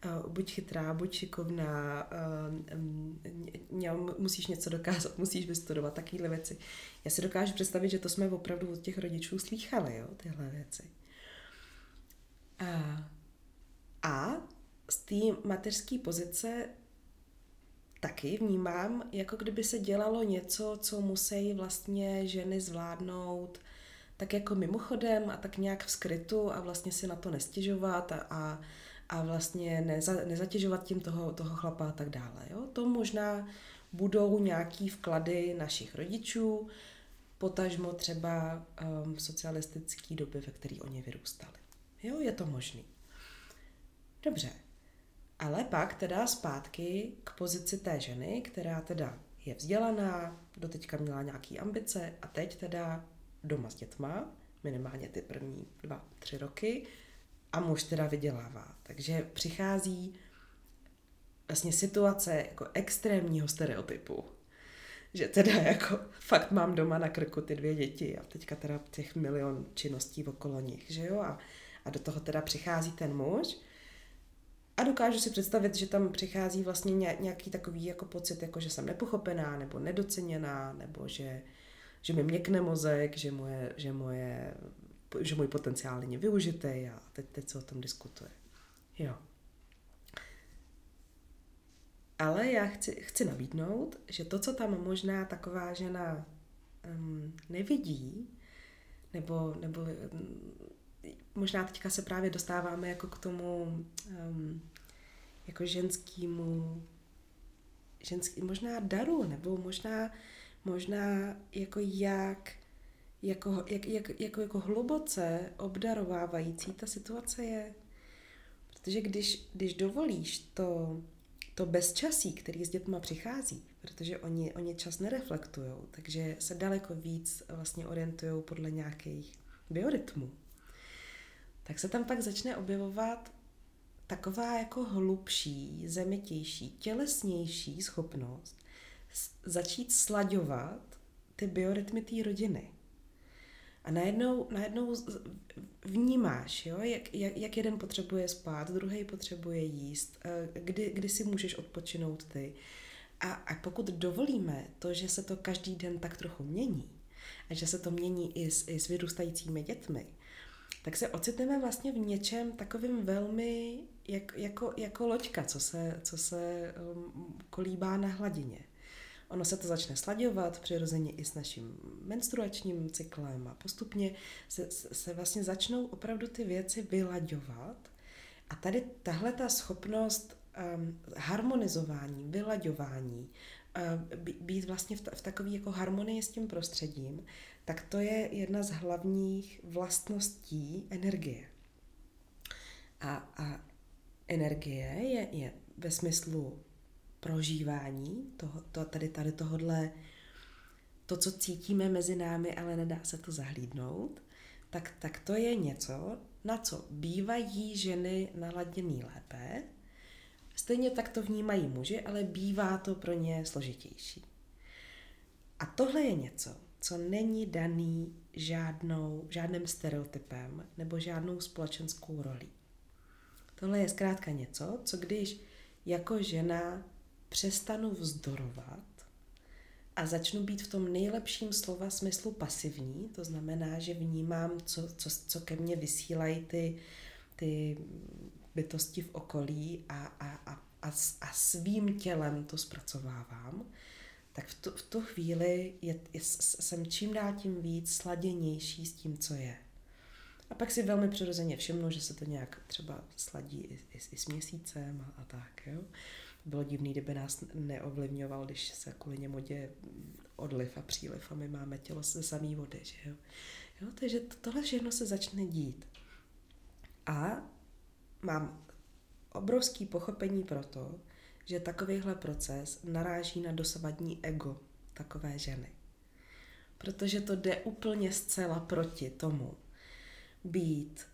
uh, buď chytrá, buď šikovná, uh, um, musíš něco dokázat, musíš vystudovat, takovéhle věci. Já si dokážu představit, že to jsme opravdu od těch rodičů slýchali, jo, tyhle věci. Uh, a z té mateřské pozice taky vnímám, jako kdyby se dělalo něco, co musí vlastně ženy zvládnout tak jako mimochodem a tak nějak v skrytu a vlastně si na to nestěžovat a, a, a vlastně neza, nezatěžovat tím toho, toho chlapa a tak dále. Jo? To možná budou nějaký vklady našich rodičů, potažmo třeba um, socialistické doby, ve které oni vyrůstali. Jo, je to možný. Dobře, ale pak teda zpátky k pozici té ženy, která teda je vzdělaná, doteďka měla nějaký ambice a teď teda doma s dětma, minimálně ty první dva, tři roky a muž teda vydělává. Takže přichází vlastně situace jako extrémního stereotypu. Že teda jako fakt mám doma na krku ty dvě děti a teďka teda těch milion činností okolo nich, že jo? A, a do toho teda přichází ten muž, a dokážu si představit, že tam přichází vlastně nějaký takový jako pocit, jako že jsem nepochopená, nebo nedoceněná, nebo že, že mi měkne mozek, že, moje, že, moje, že můj potenciál není využitý a teď, teď se o tom diskutuje. Jo. Ale já chci, chci nabídnout, že to, co tam možná taková žena um, nevidí, nebo, nebo možná teďka se právě dostáváme jako k tomu um, jako ženskému ženský, možná daru, nebo možná, možná jako jak jako, jak, jak, jako, jako hluboce obdarovávající ta situace je. Protože když, když dovolíš to, to bezčasí, který s dětma přichází, protože oni, oni čas nereflektují, takže se daleko víc vlastně orientují podle nějakých biorytmů, tak se tam pak začne objevovat taková jako hlubší, zemitější, tělesnější schopnost začít slaďovat ty biorytmy té rodiny. A najednou, najednou vnímáš, jo, jak, jak, jak jeden potřebuje spát, druhý potřebuje jíst, eh, kdy, kdy si můžeš odpočinout ty. A, a pokud dovolíme to, že se to každý den tak trochu mění, a že se to mění i s, i s vyrůstajícími dětmi, tak se ocitneme vlastně v něčem takovým velmi jak, jako, jako loďka, co se, co se um, kolíbá na hladině. Ono se to začne sladěvat přirozeně i s naším menstruačním cyklem a postupně se, se vlastně začnou opravdu ty věci vylaďovat. A tady tahle ta schopnost um, harmonizování, vylaďování, uh, být vlastně v, ta, v takové jako harmonii s tím prostředím, tak to je jedna z hlavních vlastností energie. A, a energie je, je ve smyslu prožívání, toho, to, tady, tady tohodle, to, co cítíme mezi námi, ale nedá se to zahlídnout, tak, tak to je něco, na co bývají ženy naladěný lépe. Stejně tak to vnímají muži, ale bývá to pro ně složitější. A tohle je něco, co není daný žádnou, žádným stereotypem nebo žádnou společenskou rolí. Tohle je zkrátka něco, co když jako žena přestanu vzdorovat a začnu být v tom nejlepším slova smyslu pasivní, to znamená, že vnímám, co, co, co ke mně vysílají ty, ty bytosti v okolí a, a, a, a, a svým tělem to zpracovávám, tak v tu, v tu chvíli je, je, jsem čím dál tím víc sladěnější s tím, co je. A pak si velmi přirozeně všimnu, že se to nějak třeba sladí i, i, i s měsícem a, a tak. Jo? Bylo divný, kdyby nás neovlivňoval, když se kvůli němu děje odliv a příliv a my máme tělo ze samé vody. Že jo? Jo, takže to, tohle všechno se začne dít. A mám obrovský pochopení pro to, že takovýhle proces naráží na dosavadní ego takové ženy. Protože to jde úplně zcela proti tomu být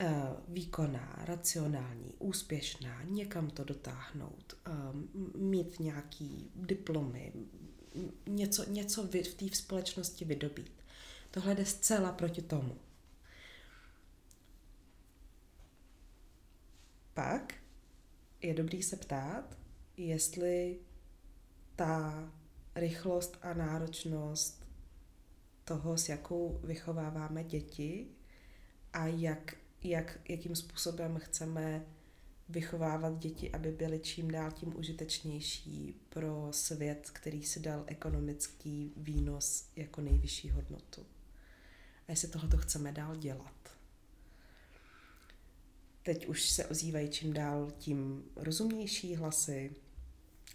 uh, výkonná, racionální, úspěšná, někam to dotáhnout, uh, mít nějaký diplomy, něco, něco v té společnosti vydobít. Tohle jde zcela proti tomu. Pak je dobrý se ptát, jestli ta rychlost a náročnost toho, s jakou vychováváme děti a jak, jak, jakým způsobem chceme vychovávat děti, aby byly čím dál tím užitečnější pro svět, který si dal ekonomický výnos jako nejvyšší hodnotu. A jestli tohle to chceme dál dělat. Teď už se ozývají čím dál tím rozumnější hlasy,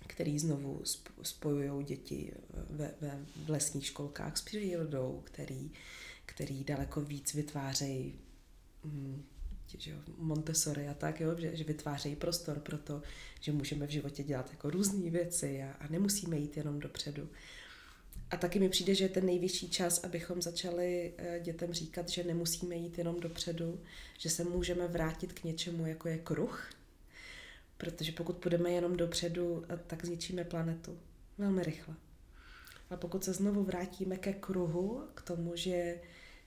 který znovu spojují děti ve, ve, v lesních školkách s přírodou, který, který daleko víc vytvářejí že Montessori a tak, jo, že, že vytvářejí prostor pro to, že můžeme v životě dělat jako různé věci a, a nemusíme jít jenom dopředu. A taky mi přijde, že je ten nejvyšší čas, abychom začali eh, dětem říkat, že nemusíme jít jenom dopředu, že se můžeme vrátit k něčemu, jako je kruh, protože pokud půjdeme jenom dopředu, eh, tak zničíme planetu velmi rychle. A pokud se znovu vrátíme ke kruhu, k tomu, že,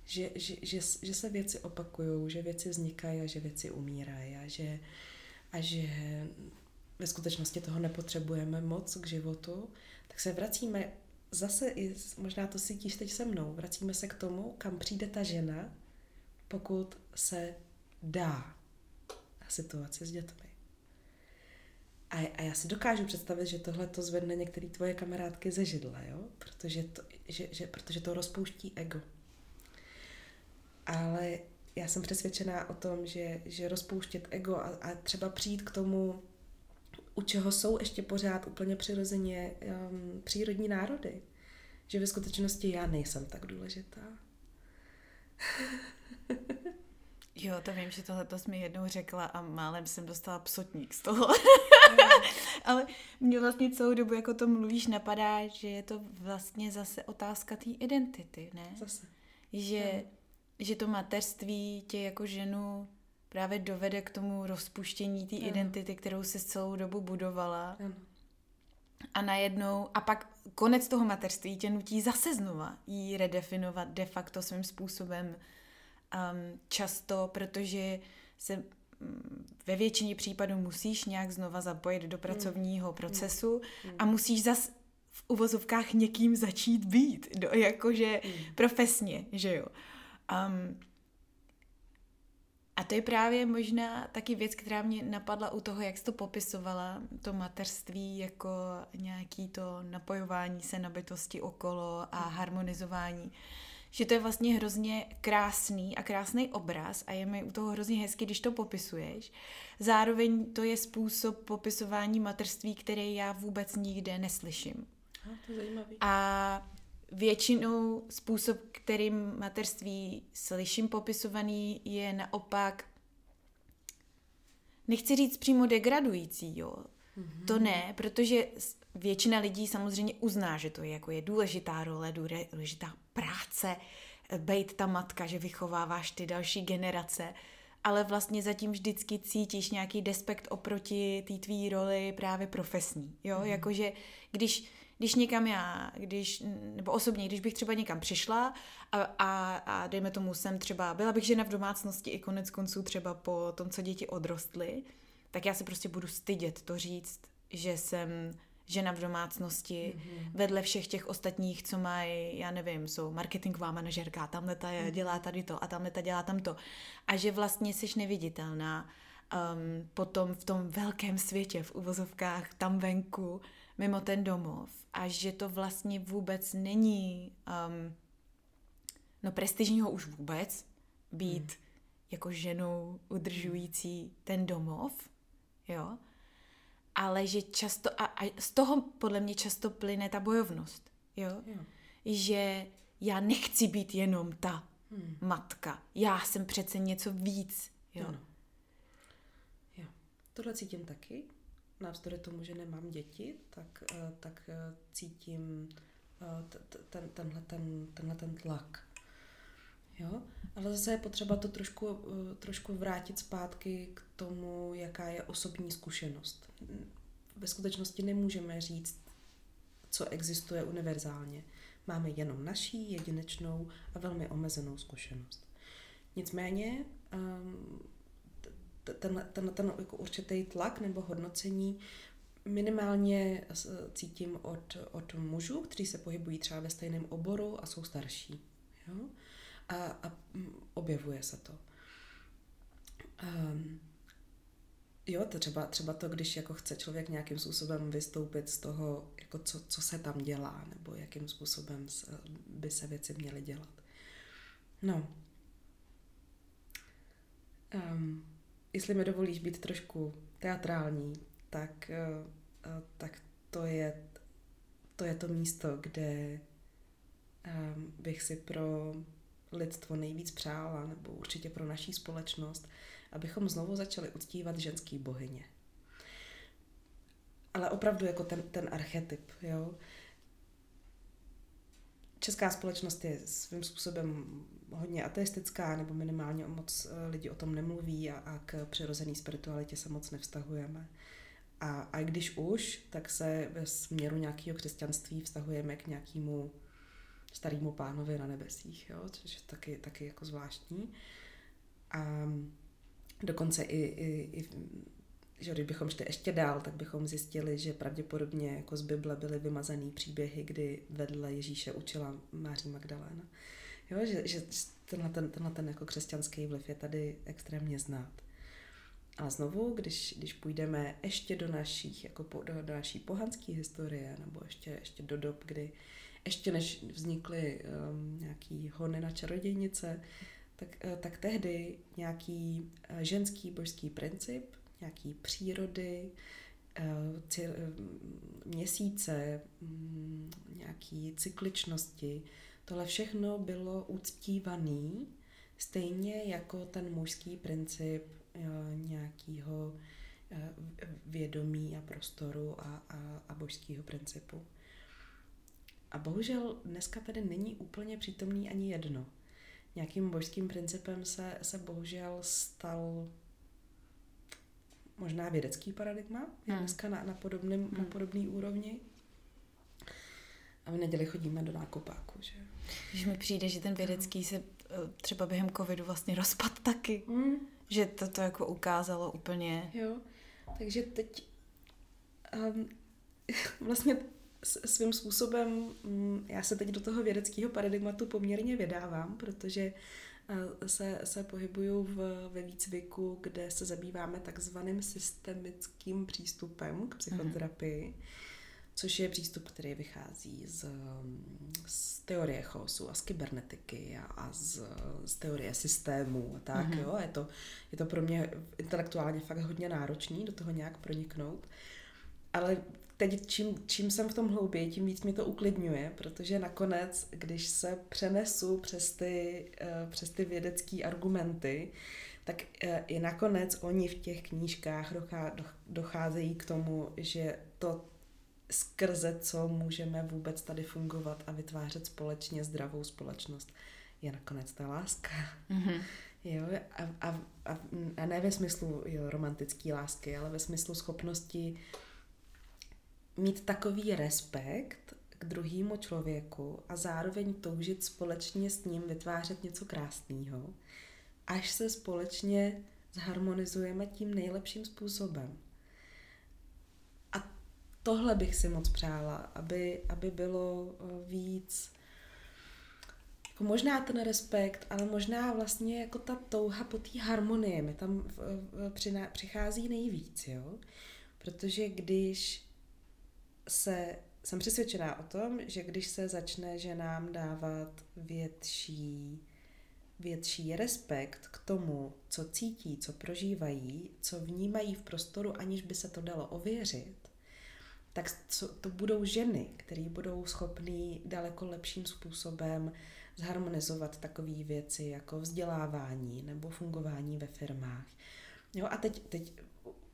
že, že, že, že se věci opakují, že věci vznikají a že věci umírají a že, a že ve skutečnosti toho nepotřebujeme moc k životu, tak se vracíme zase, i, možná to cítíš teď se mnou, vracíme se k tomu, kam přijde ta žena, pokud se dá na situaci s dětmi. A, a já si dokážu představit, že tohle to zvedne některé tvoje kamarádky ze židle, jo? Protože, to, že, že, protože to rozpouští ego. Ale já jsem přesvědčená o tom, že, že rozpouštět ego a, a třeba přijít k tomu, u čeho jsou ještě pořád úplně přirozeně um, přírodní národy. Že ve skutečnosti já nejsem tak důležitá. Jo, to vím, že tohle to jsi mi jednou řekla a málem jsem dostala psotník z toho. Ale mě vlastně celou dobu, jako to mluvíš, napadá, že je to vlastně zase otázka té identity, ne? Zase. Že, že to mateřství tě jako ženu právě dovede k tomu rozpuštění té identity, kterou si celou dobu budovala. Ano. A najednou, a pak konec toho mateřství tě nutí zase znova jí redefinovat de facto svým způsobem um, často, protože se mm, ve většině případů musíš nějak znova zapojit do pracovního procesu a musíš zas v uvozovkách někým začít být, do, jakože profesně, že jo. Um, a to je právě možná taky věc, která mě napadla u toho, jak jsi to popisovala, to mateřství jako nějaký to napojování se na bytosti okolo a harmonizování. Že to je vlastně hrozně krásný a krásný obraz a je mi u toho hrozně hezky, když to popisuješ. Zároveň to je způsob popisování mateřství, který já vůbec nikde neslyším. A, to je zajímavý. A většinou způsob, kterým mateřství slyším popisovaný, je naopak, nechci říct přímo degradující, jo. Mm-hmm. To ne, protože většina lidí samozřejmě uzná, že to je jako je důležitá role, důležitá práce, být ta matka, že vychováváš ty další generace, ale vlastně zatím vždycky cítíš nějaký despekt oproti té tvý roli právě profesní, jo, mm. jakože když když někam já, když, nebo osobně, když bych třeba někam přišla a, a, a dejme tomu jsem třeba, byla bych žena v domácnosti i konec konců třeba po tom, co děti odrostly, tak já se prostě budu stydět to říct, že jsem žena v domácnosti, mm-hmm. vedle všech těch ostatních, co mají, já nevím, jsou marketingová manažerka, tamhle ta mm-hmm. dělá tady to a tamhle ta dělá tamto. A že vlastně jsi neviditelná um, potom v tom velkém světě, v uvozovkách, tam venku, mimo ten domov a že to vlastně vůbec není um, no prestižního už vůbec být hmm. jako ženou udržující ten domov, jo, ale že často, a, a z toho podle mě často plyne ta bojovnost, jo, jo. že já nechci být jenom ta hmm. matka, já jsem přece něco víc, jo. Ano. Jo. tohle cítím taky. Navzdory tomu, že nemám děti, tak, eh, tak eh, cítím eh, ten, tenhle, ten, tenhle ten tlak. Jo? Ale zase je potřeba to trošku, trošku vrátit zpátky k tomu, jaká je osobní zkušenost. Ve skutečnosti nemůžeme říct, co existuje univerzálně. Máme jenom naší jedinečnou a velmi omezenou zkušenost. Nicméně ehm, ten, ten, ten jako určitý tlak nebo hodnocení minimálně cítím od, od mužů, kteří se pohybují třeba ve stejném oboru a jsou starší. Jo? A, a objevuje se to. Um, jo, to třeba, třeba to, když jako chce člověk nějakým způsobem vystoupit z toho, jako co, co se tam dělá, nebo jakým způsobem by se věci měly dělat. No. Um, jestli mi dovolíš být trošku teatrální, tak, eh, eh, tak to, je, to je to místo, kde ehm, bych si pro lidstvo nejvíc přála, nebo určitě pro naší společnost, abychom znovu začali uctívat ženský bohyně. Ale opravdu jako ten, ten archetyp, jo. Česká společnost je svým způsobem hodně ateistická, nebo minimálně moc eh, lidi o tom nemluví a, a k přirozené spiritualitě se moc nevztahujeme. A, a když už, tak se ve směru nějakého křesťanství vztahujeme k nějakému starému pánovi na nebesích, jo? což je taky, taky jako zvláštní. A dokonce i, i, i že když bychom šli ještě dál, tak bychom zjistili, že pravděpodobně jako z Bible byly vymazaný příběhy, kdy vedle Ježíše učila Máří Magdaléna. Jo, že, že tenhle, ten, tenhle ten jako křesťanský vliv je tady extrémně znát. A znovu, když, když půjdeme ještě do, našich, jako po, do, do naší pohanské historie, nebo ještě, ještě do dob, kdy ještě než vznikly um, nějaký hony na čarodějnice, tak, uh, tak tehdy nějaký uh, ženský božský princip, nějaký přírody, uh, měsíce, um, nějaký cykličnosti, Tohle všechno bylo uctívaný, stejně jako ten mužský princip eh, nějakého eh, vědomí a prostoru a, a, a božského principu. A bohužel dneska tady není úplně přítomný ani jedno. Nějakým božským principem se, se bohužel stal možná vědecký paradigma, je hmm. dneska na, na, podobným, hmm. na podobný úrovni. A v neděli chodíme do nákupáku, že Když mi přijde, že ten vědecký se eh, třeba během covidu vlastně rozpad taky. Mm. Že to to jako ukázalo úplně. Jo, takže teď um, vlastně svým způsobem um, já se teď do toho vědeckého paradigmatu poměrně vydávám, protože se, se pohybuju v, ve výcviku, kde se zabýváme takzvaným systemickým přístupem k psychoterapii. Mm což je přístup, který vychází z, z teorie chaosu a z kybernetiky a, a z, z teorie systému a tak, mm-hmm. jo. Je to, je to pro mě intelektuálně fakt hodně náročný do toho nějak proniknout. Ale teď čím, čím jsem v tom hlouběji, tím víc mě to uklidňuje, protože nakonec, když se přenesu přes ty, uh, přes ty vědecké argumenty, tak uh, i nakonec oni v těch knížkách docházejí k tomu, že to skrze co můžeme vůbec tady fungovat a vytvářet společně zdravou společnost, je nakonec ta láska. Mm-hmm. Jo, a, a, a, a ne ve smyslu jo, romantické lásky, ale ve smyslu schopnosti mít takový respekt k druhému člověku a zároveň toužit společně s ním vytvářet něco krásného, až se společně zharmonizujeme tím nejlepším způsobem tohle bych si moc přála, aby, aby bylo eh, víc jako možná ten respekt, ale možná vlastně jako ta touha po té harmonii mi tam přichází nejvíc, jo? Protože když se, jsem přesvědčená o tom, že když se začne ženám dávat větší, větší respekt k tomu, co cítí, co prožívají, co vnímají v prostoru, aniž by se to dalo ověřit, tak to budou ženy, které budou schopný daleko lepším způsobem zharmonizovat takové věci jako vzdělávání nebo fungování ve firmách. Jo, a teď, teď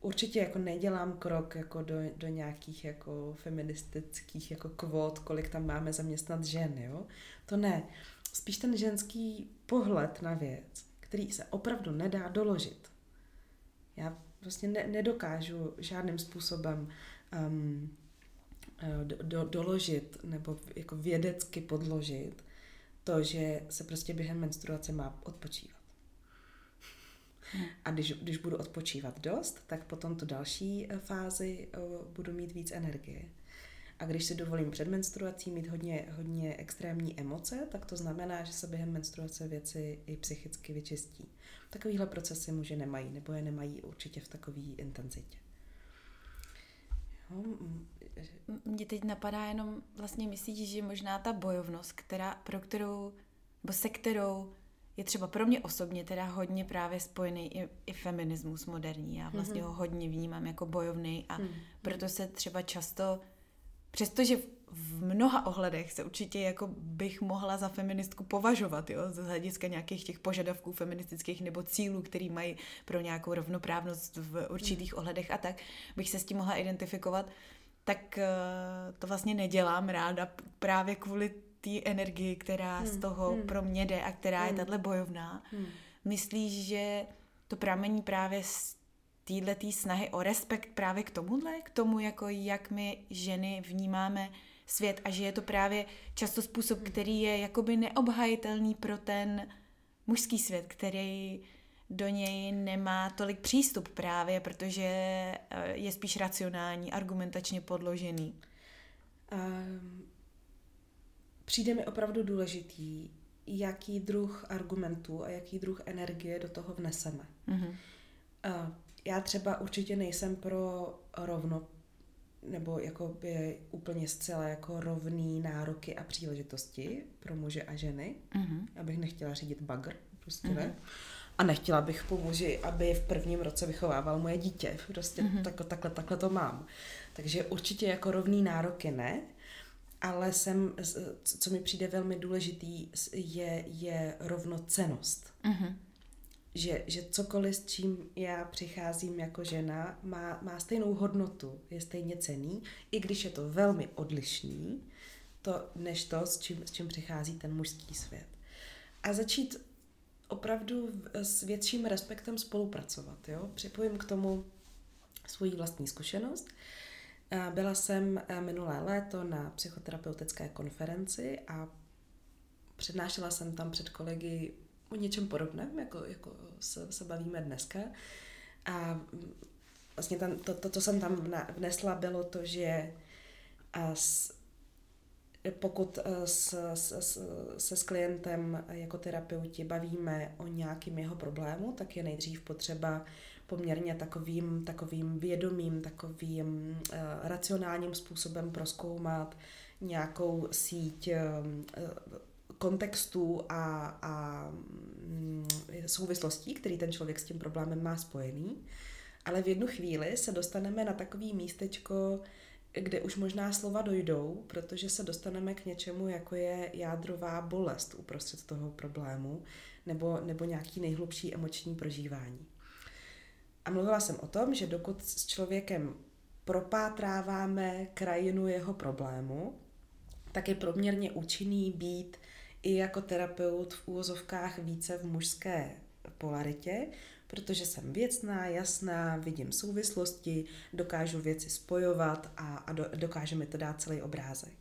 určitě jako nedělám krok jako do, do nějakých jako feministických jako kvót, kolik tam máme zaměstnat žen, jo. To ne. Spíš ten ženský pohled na věc, který se opravdu nedá doložit. Já vlastně ne, nedokážu žádným způsobem um, do, do, doložit nebo jako vědecky podložit to, že se prostě během menstruace má odpočívat. A když, když budu odpočívat dost, tak potom tu další eh, fázi uh, budu mít víc energie. A když si dovolím před menstruací mít hodně, hodně extrémní emoce, tak to znamená, že se během menstruace věci i psychicky vyčistí. Takovýhle procesy muži nemají, nebo je nemají určitě v takové intenzitě. Mně teď napadá jenom, vlastně myslíš, že možná ta bojovnost, která, pro kterou, nebo se kterou je třeba pro mě osobně teda hodně právě spojený i, i feminismus moderní. Já vlastně mm-hmm. ho hodně vnímám jako bojovný a mm. proto se třeba často, přestože v mnoha ohledech se určitě jako bych mohla za feministku považovat, jo, z hlediska nějakých těch požadavků feministických nebo cílů, který mají pro nějakou rovnoprávnost v určitých mm. ohledech a tak, bych se s tím mohla identifikovat, tak uh, to vlastně nedělám ráda právě kvůli té energii, která hmm. z toho hmm. pro mě jde a která hmm. je tahle bojovná. Hmm. Myslíš, že to pramení právě z této snahy o respekt právě k tomuhle, k tomu, jako jak my ženy vnímáme svět a že je to právě často způsob, hmm. který je jakoby neobhajitelný pro ten mužský svět, který do něj nemá tolik přístup právě, protože eh, je spíš racionální, argumentačně podložený. Um, přijde mi opravdu důležitý, jaký druh argumentů a jaký druh energie do toho vneseme. Mm-hmm. Já třeba určitě nejsem pro rovno nebo jako by úplně zcela jako rovný nároky a příležitosti pro muže a ženy. Mm-hmm. Abych nechtěla řídit bagr, prostě mm-hmm. ne. A nechtěla bych po muži, aby v prvním roce vychovával moje dítě. Prostě mm-hmm. tak, takhle, takhle to mám. Takže určitě jako rovný nároky ne, ale jsem, co mi přijde velmi důležitý, je, je rovnocenost. Mm-hmm. Že, že cokoliv, s čím já přicházím jako žena, má, má stejnou hodnotu, je stejně cený, i když je to velmi odlišný, to, než to, s čím, s čím přichází ten mužský svět. A začít opravdu s větším respektem spolupracovat. Jo? Připojím k tomu svoji vlastní zkušenost. Byla jsem minulé léto na psychoterapeutické konferenci a přednášela jsem tam před kolegy o něčem podobném, jako, jako se, se bavíme dneska. A vlastně tam, to, to, co jsem tam vnesla, bylo to, že s, pokud s, s, se s klientem jako terapeuti bavíme o nějakém jeho problému, tak je nejdřív potřeba poměrně takovým, takovým vědomým, takovým uh, racionálním způsobem proskoumat nějakou síť uh, kontextů a, a um, souvislostí, který ten člověk s tím problémem má spojený. Ale v jednu chvíli se dostaneme na takový místečko, kde už možná slova dojdou, protože se dostaneme k něčemu, jako je jádrová bolest uprostřed toho problému, nebo, nebo nějaký nejhlubší emoční prožívání. A mluvila jsem o tom, že dokud s člověkem propátráváme krajinu jeho problému, tak je proměrně účinný být i jako terapeut v úvozovkách více v mužské polaritě, protože jsem věcná, jasná, vidím souvislosti, dokážu věci spojovat a, a do, dokáže mi to dát celý obrázek.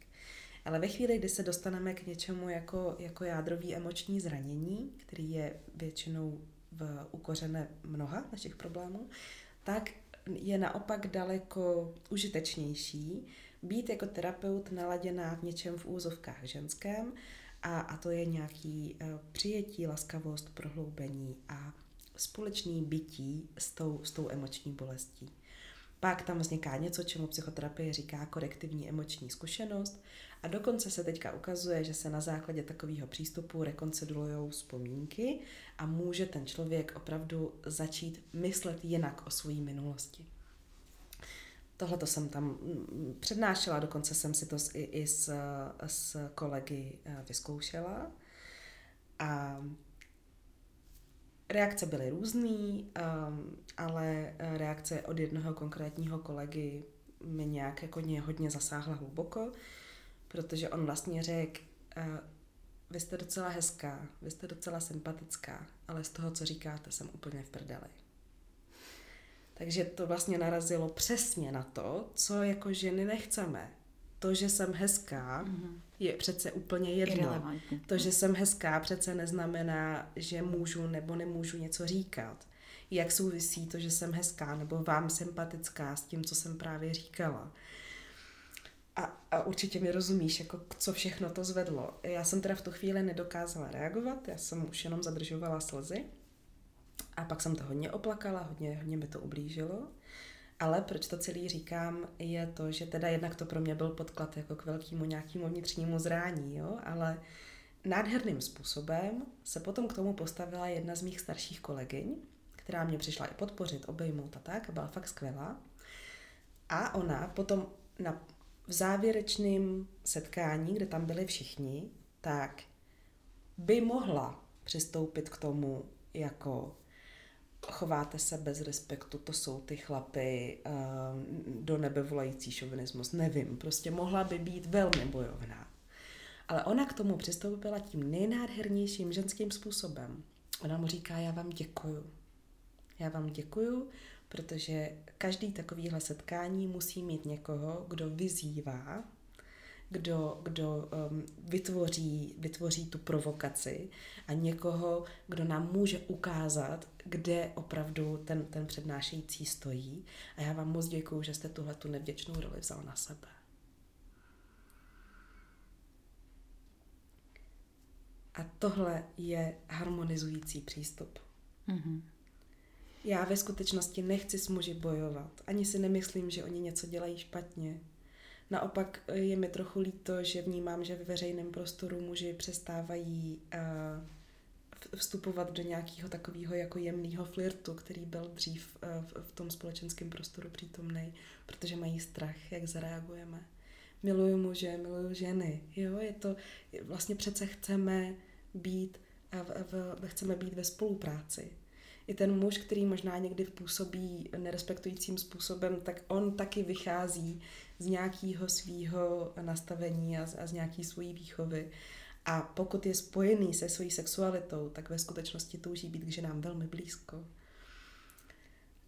Ale ve chvíli, kdy se dostaneme k něčemu jako, jako jádrový emoční zranění, který je většinou v ukořené mnoha našich problémů, tak je naopak daleko užitečnější být jako terapeut naladěná v něčem v úzovkách ženském a, a to je nějaký uh, přijetí, laskavost, prohloubení a společný bytí s tou, s tou emoční bolestí. Pak tam vzniká něco, čemu psychoterapie říká korektivní emoční zkušenost a dokonce se teďka ukazuje, že se na základě takového přístupu rekoncilujou vzpomínky a může ten člověk opravdu začít myslet jinak o své minulosti. Tohle to jsem tam mm, přednášela, dokonce jsem si to i, i s, s kolegy eh, vyzkoušela. A reakce byly různé, um, ale reakce od jednoho konkrétního kolegy mě nějak jako mě hodně zasáhla hluboko, protože on vlastně řekl, uh, vy jste docela hezká, vy jste docela sympatická, ale z toho, co říkáte, jsem úplně v prdeli. Takže to vlastně narazilo přesně na to, co jako ženy nechceme. To, že jsem hezká, mm-hmm. je přece úplně jedno. To, že jsem hezká, přece neznamená, že můžu nebo nemůžu něco říkat. Jak souvisí to, že jsem hezká nebo vám sympatická s tím, co jsem právě říkala. A, a určitě mi rozumíš, jako co všechno to zvedlo. Já jsem teda v tu chvíli nedokázala reagovat, já jsem už jenom zadržovala slzy. A pak jsem to hodně oplakala, hodně, hodně mi to ublížilo. Ale proč to celý říkám, je to, že teda jednak to pro mě byl podklad jako k velkému nějakému vnitřnímu zrání, jo, ale nádherným způsobem se potom k tomu postavila jedna z mých starších kolegyň, která mě přišla i podpořit, obejmout a tak, a byla fakt skvělá. A ona potom na, v závěrečném setkání, kde tam byli všichni, tak by mohla přistoupit k tomu jako chováte se bez respektu, to jsou ty chlapy uh, do nebe volající šovinismus, nevím, prostě mohla by být velmi bojovná. Ale ona k tomu přistoupila tím nejnádhernějším ženským způsobem. Ona mu říká, já vám děkuju. Já vám děkuju, protože každý takovýhle setkání musí mít někoho, kdo vyzývá kdo, kdo um, vytvoří, vytvoří tu provokaci a někoho, kdo nám může ukázat, kde opravdu ten, ten přednášející stojí. A já vám moc děkuju, že jste tuhle tu nevděčnou roli vzal na sebe. A tohle je harmonizující přístup. Mm-hmm. Já ve skutečnosti nechci s muži bojovat. Ani si nemyslím, že oni něco dělají špatně. Naopak eh, je mi trochu líto, že vnímám, že ve veřejném prostoru muži přestávají uh, vstupovat do nějakého takového jako jemného flirtu, který byl dřív v, v tom společenském prostoru přítomný, protože mají strach, jak zareagujeme. Miluju muže, miluju ženy. Jo, je to, vlastně přece chceme být, v, v, chceme být ve spolupráci i ten muž, který možná někdy působí nerespektujícím způsobem, tak on taky vychází z nějakého svého nastavení a z, a z nějaké svojí výchovy. A pokud je spojený se svojí sexualitou, tak ve skutečnosti touží být k ženám velmi blízko.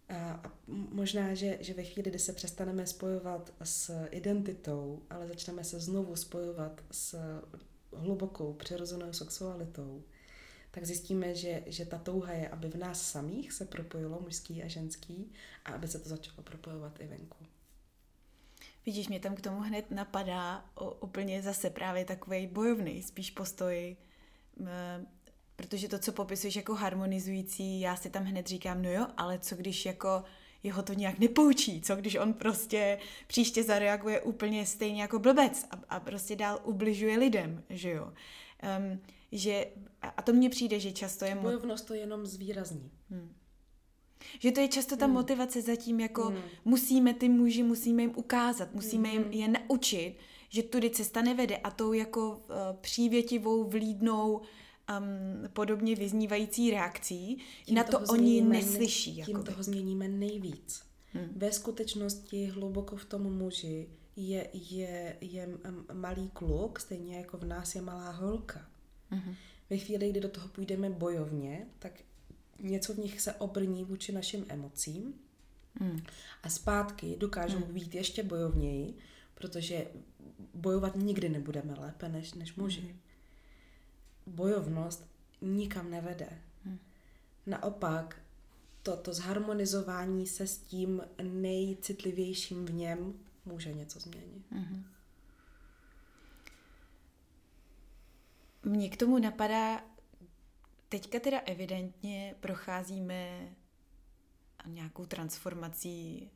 A možná, že, že ve chvíli, kdy se přestaneme spojovat s identitou, ale začneme se znovu spojovat s hlubokou přirozenou sexualitou, tak zjistíme, že, že ta touha je, aby v nás samých se propojilo mužský a ženský a aby se to začalo propojovat i venku. Vidíš, mě tam k tomu hned napadá o, úplně zase právě takový bojovný spíš postoj, m, protože to, co popisuješ jako harmonizující, já si tam hned říkám, no jo, ale co když jako jeho to nějak nepoučí, co když on prostě příště zareaguje úplně stejně jako blbec a, a prostě dál ubližuje lidem, že jo. Um, že, a to mně přijde, že často je... Bojovnost to jenom zvýrazní. Hmm. Že to je často ta hmm. motivace zatím, jako hmm. musíme ty muži, musíme jim ukázat, musíme hmm. jim je naučit, že tudy cesta nevede a tou jako uh, přívětivou, vlídnou, um, podobně vyznívající reakcí, tím na to oni neslyší. Tím jakoby. toho změníme nejvíc. Hmm. Ve skutečnosti hluboko v tom muži je, je, je malý kluk, stejně jako v nás je malá holka. Mm-hmm. Ve chvíli, kdy do toho půjdeme bojovně, tak něco v nich se obrní vůči našim emocím mm. a zpátky dokážou mm. být ještě bojovněji, protože bojovat nikdy nebudeme lépe než, než muži. Mm. Bojovnost nikam nevede. Mm. Naopak, to, to zharmonizování se s tím nejcitlivějším v něm může něco změnit. Mm. Mně k tomu napadá, teďka teda evidentně procházíme nějakou transformací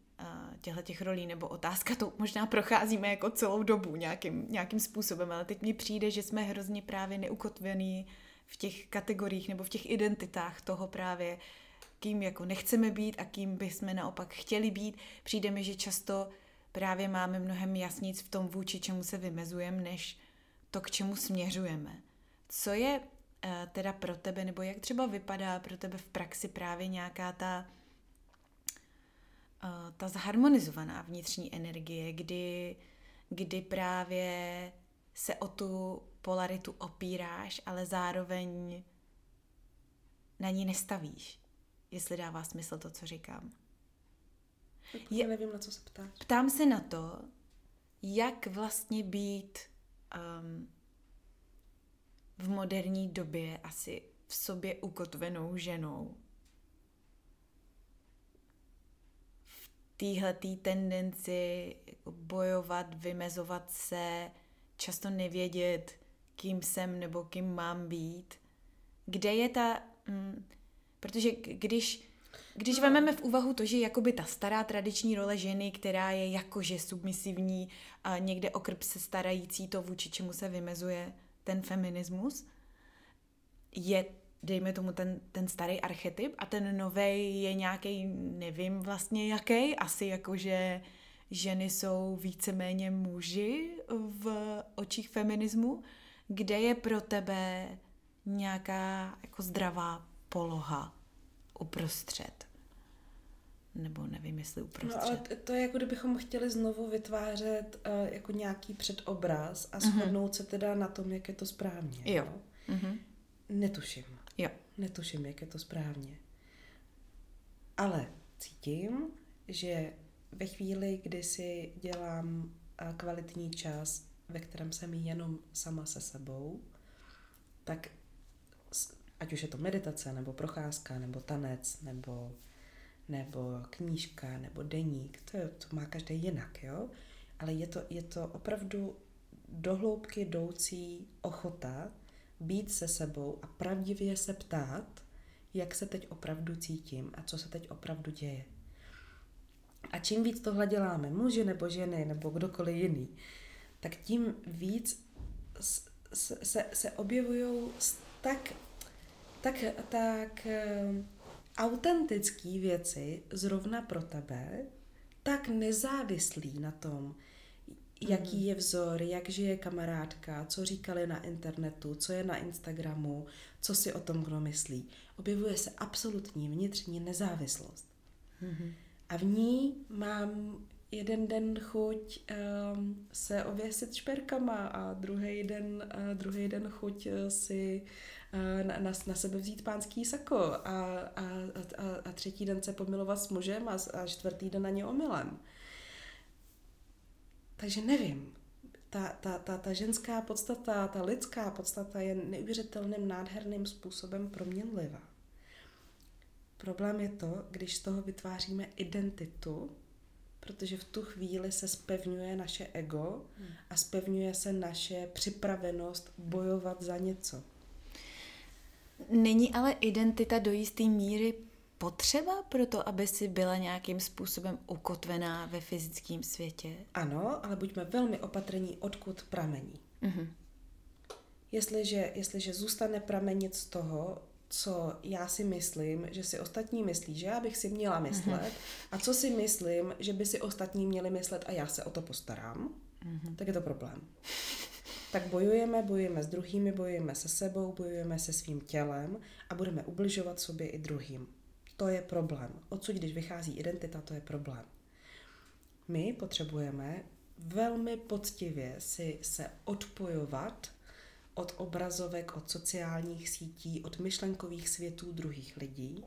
těchto těch rolí, nebo otázka to možná procházíme jako celou dobu nějakým, nějakým způsobem, ale teď mi přijde, že jsme hrozně právě neukotvení v těch kategoriích nebo v těch identitách toho právě, kým jako nechceme být a kým bychom naopak chtěli být. Přijde mi, že často právě máme mnohem jasnic v tom, vůči čemu se vymezujeme, než to, k čemu směřujeme. Co je eh, teda pro tebe, nebo jak třeba vypadá pro tebe v praxi právě nějaká ta eh, ta zharmonizovaná vnitřní energie, kdy, kdy právě se o tu polaritu opíráš, ale zároveň na ní nestavíš, jestli dává smysl to, co říkám. Já nevím, na co se ptáš. Ptám se na to, jak vlastně být um, v moderní době asi v sobě ukotvenou ženou. V téhletý tendenci jako bojovat, vymezovat se, často nevědět, kým jsem nebo kým mám být. Kde je ta... Mm, protože když když no. vezmeme v úvahu to, že jakoby ta stará tradiční role ženy, která je jakože submisivní a někde o krb se starající, to vůči čemu se vymezuje ten feminismus, je, dejme tomu, ten, ten starý archetyp a ten nový je nějaký, nevím vlastně jaký, asi jakože ženy jsou víceméně muži v očích feminismu, kde je pro tebe nějaká jako zdravá poloha uprostřed nebo nevím, jestli uprostřed. No ale to je jako kdybychom chtěli znovu vytvářet uh, jako nějaký předobraz a mhm. shodnout mm-hmm. se teda na tom, jak je to správně. Jo. No? Mm-hmm. Netuším. Jo. Netuším, jak je to správně. Ale cítím, že ve chvíli, kdy si dělám uh, kvalitní čas, ve kterém jsem jenom sama se sebou, tak ať už je to meditace, nebo procházka, nebo tanec, nebo nebo knížka, nebo deník, to, je, to má každý jinak, jo? Ale je to, je to opravdu dohloubky jdoucí ochota být se sebou a pravdivě se ptát, jak se teď opravdu cítím a co se teď opravdu děje. A čím víc tohle děláme, muži nebo ženy nebo kdokoliv jiný, tak tím víc se, se, se objevují tak, tak, tak autentické věci zrovna pro tebe, tak nezávislý na tom, jaký mhm. je vzor, jak žije kamarádka, co říkali na internetu, co je na Instagramu, co si o tom kdo myslí. Objevuje se absolutní vnitřní nezávislost. Mm-hmm. A v ní mám jeden den chuť um, se ověsit šperkama a druhý den, uh, druhý den chuť uh, si na, na, na sebe vzít pánský sako a, a, a, a třetí den se pomilovat s mužem a, a čtvrtý den na ně omylem. Takže nevím. Ta, ta, ta, ta ženská podstata, ta lidská podstata je neuvěřitelným nádherným způsobem proměnlivá. Problém je to, když z toho vytváříme identitu, protože v tu chvíli se spevňuje naše ego a spevňuje se naše připravenost bojovat za něco. Není ale identita do jisté míry potřeba pro to, aby si byla nějakým způsobem ukotvená ve fyzickém světě? Ano, ale buďme velmi opatrní, odkud pramení. Mm-hmm. Jestliže, jestliže zůstane pramenit z toho, co já si myslím, že si ostatní myslí, že já bych si měla myslet mm-hmm. a co si myslím, že by si ostatní měli myslet a já se o to postarám, mm-hmm. tak je to problém. Tak bojujeme, bojujeme s druhými, bojujeme se sebou, bojujeme se svým tělem a budeme ubližovat sobě i druhým. To je problém. Odsud, když vychází identita, to je problém. My potřebujeme velmi poctivě si se odpojovat od obrazovek, od sociálních sítí, od myšlenkových světů druhých lidí.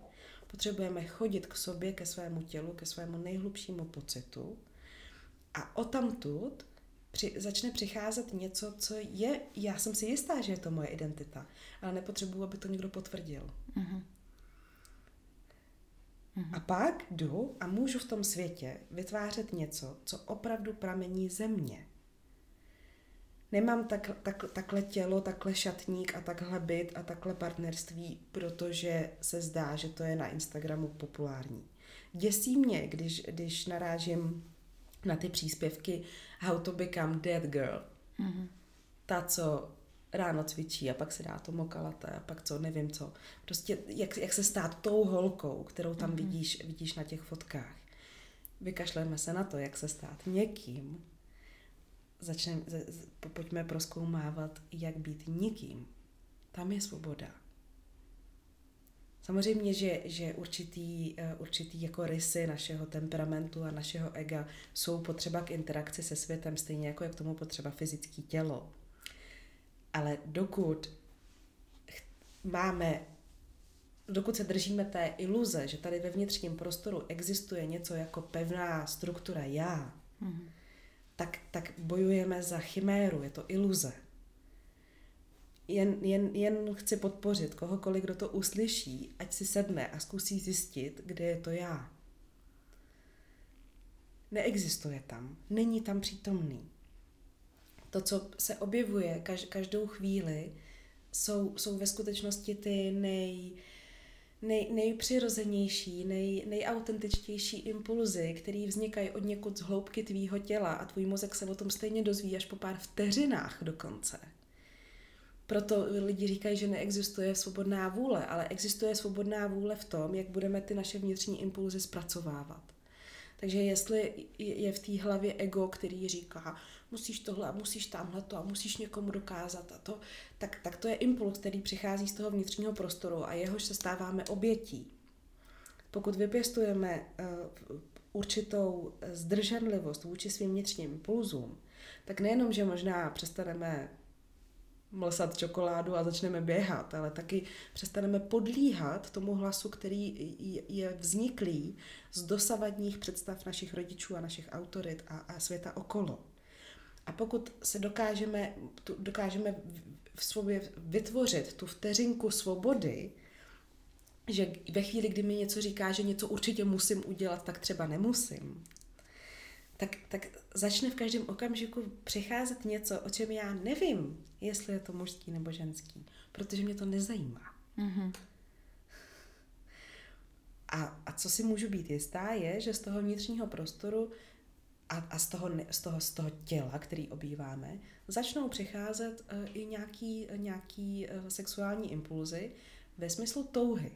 Potřebujeme chodit k sobě, ke svému tělu, ke svému nejhlubšímu pocitu a o tamtud při, začne přicházet něco, co je, já jsem si jistá, že je to moje identita, ale nepotřebuji, aby to někdo potvrdil. Uh-huh. A pak jdu a můžu v tom světě vytvářet něco, co opravdu pramení ze mě nemám tak, tak, takhle tělo, takhle šatník a takhle byt a takhle partnerství, protože se zdá, že to je na Instagramu populární. Děsí mě, když, když narážím na ty příspěvky How to become dead girl. Mm-hmm. Ta, co ráno cvičí a pak se dá to mokalate a pak co, nevím co. Prostě jak, jak se stát tou holkou, kterou tam mm-hmm. vidíš, vidíš na těch fotkách. Vykašleme se na to, jak se stát někým, začneme, pojďme proskoumávat, jak být nikým. tam je svoboda. Samozřejmě, že, že určitý, eh, určitý jako rysy našeho temperamentu a našeho ega jsou potřeba k interakci se světem, stejně jako je k tomu potřeba fyzické tělo. Ale dokud máme, dokud se držíme té iluze, že tady ve vnitřním prostoru existuje něco jako pevná struktura já, mm-hmm. tak, tak bojujeme za chiméru, je to iluze jen, jen, jen chci podpořit kohokoliv, kdo to uslyší, ať si sedne a zkusí zjistit, kde je to já. Neexistuje tam, není tam přítomný. To, co se objevuje každou chvíli, jsou, jsou ve skutečnosti ty nej, nej, nejpřirozenější, nej, nejautentičtější impulzy, které vznikají od někud z hloubky tvýho těla a tvůj mozek se o tom stejně dozví až po pár vteřinách dokonce. Proto lidi říkají, že neexistuje svobodná vůle, ale existuje svobodná vůle v tom, jak budeme ty naše vnitřní impulzy zpracovávat. Takže jestli je v té hlavě ego, který říká, musíš tohle a musíš tamhle to a musíš někomu dokázat a to, tak, tak to je impuls, který přichází z toho vnitřního prostoru a jehož se stáváme obětí. Pokud vypěstujeme uh, určitou zdrženlivost vůči svým vnitřním impulzům, tak nejenom, že možná přestaneme mlsat čokoládu a začneme běhat, ale taky přestaneme podlíhat tomu hlasu, který je vzniklý z dosavadních představ našich rodičů a našich autorit a, a světa okolo. A pokud se dokážeme, tu, dokážeme v sobě vytvořit tu vteřinku svobody, že ve chvíli, kdy mi něco říká, že něco určitě musím udělat, tak třeba nemusím, tak, tak začne v každém okamžiku přicházet něco, o čem já nevím, jestli je to mužský nebo ženský, protože mě to nezajímá. Mm-hmm. A, a co si můžu být jistá, je, že z toho vnitřního prostoru a, a z, toho, z, toho, z toho těla, který obýváme, začnou přicházet uh, i nějaký, nějaký uh, sexuální impulzy ve smyslu touhy.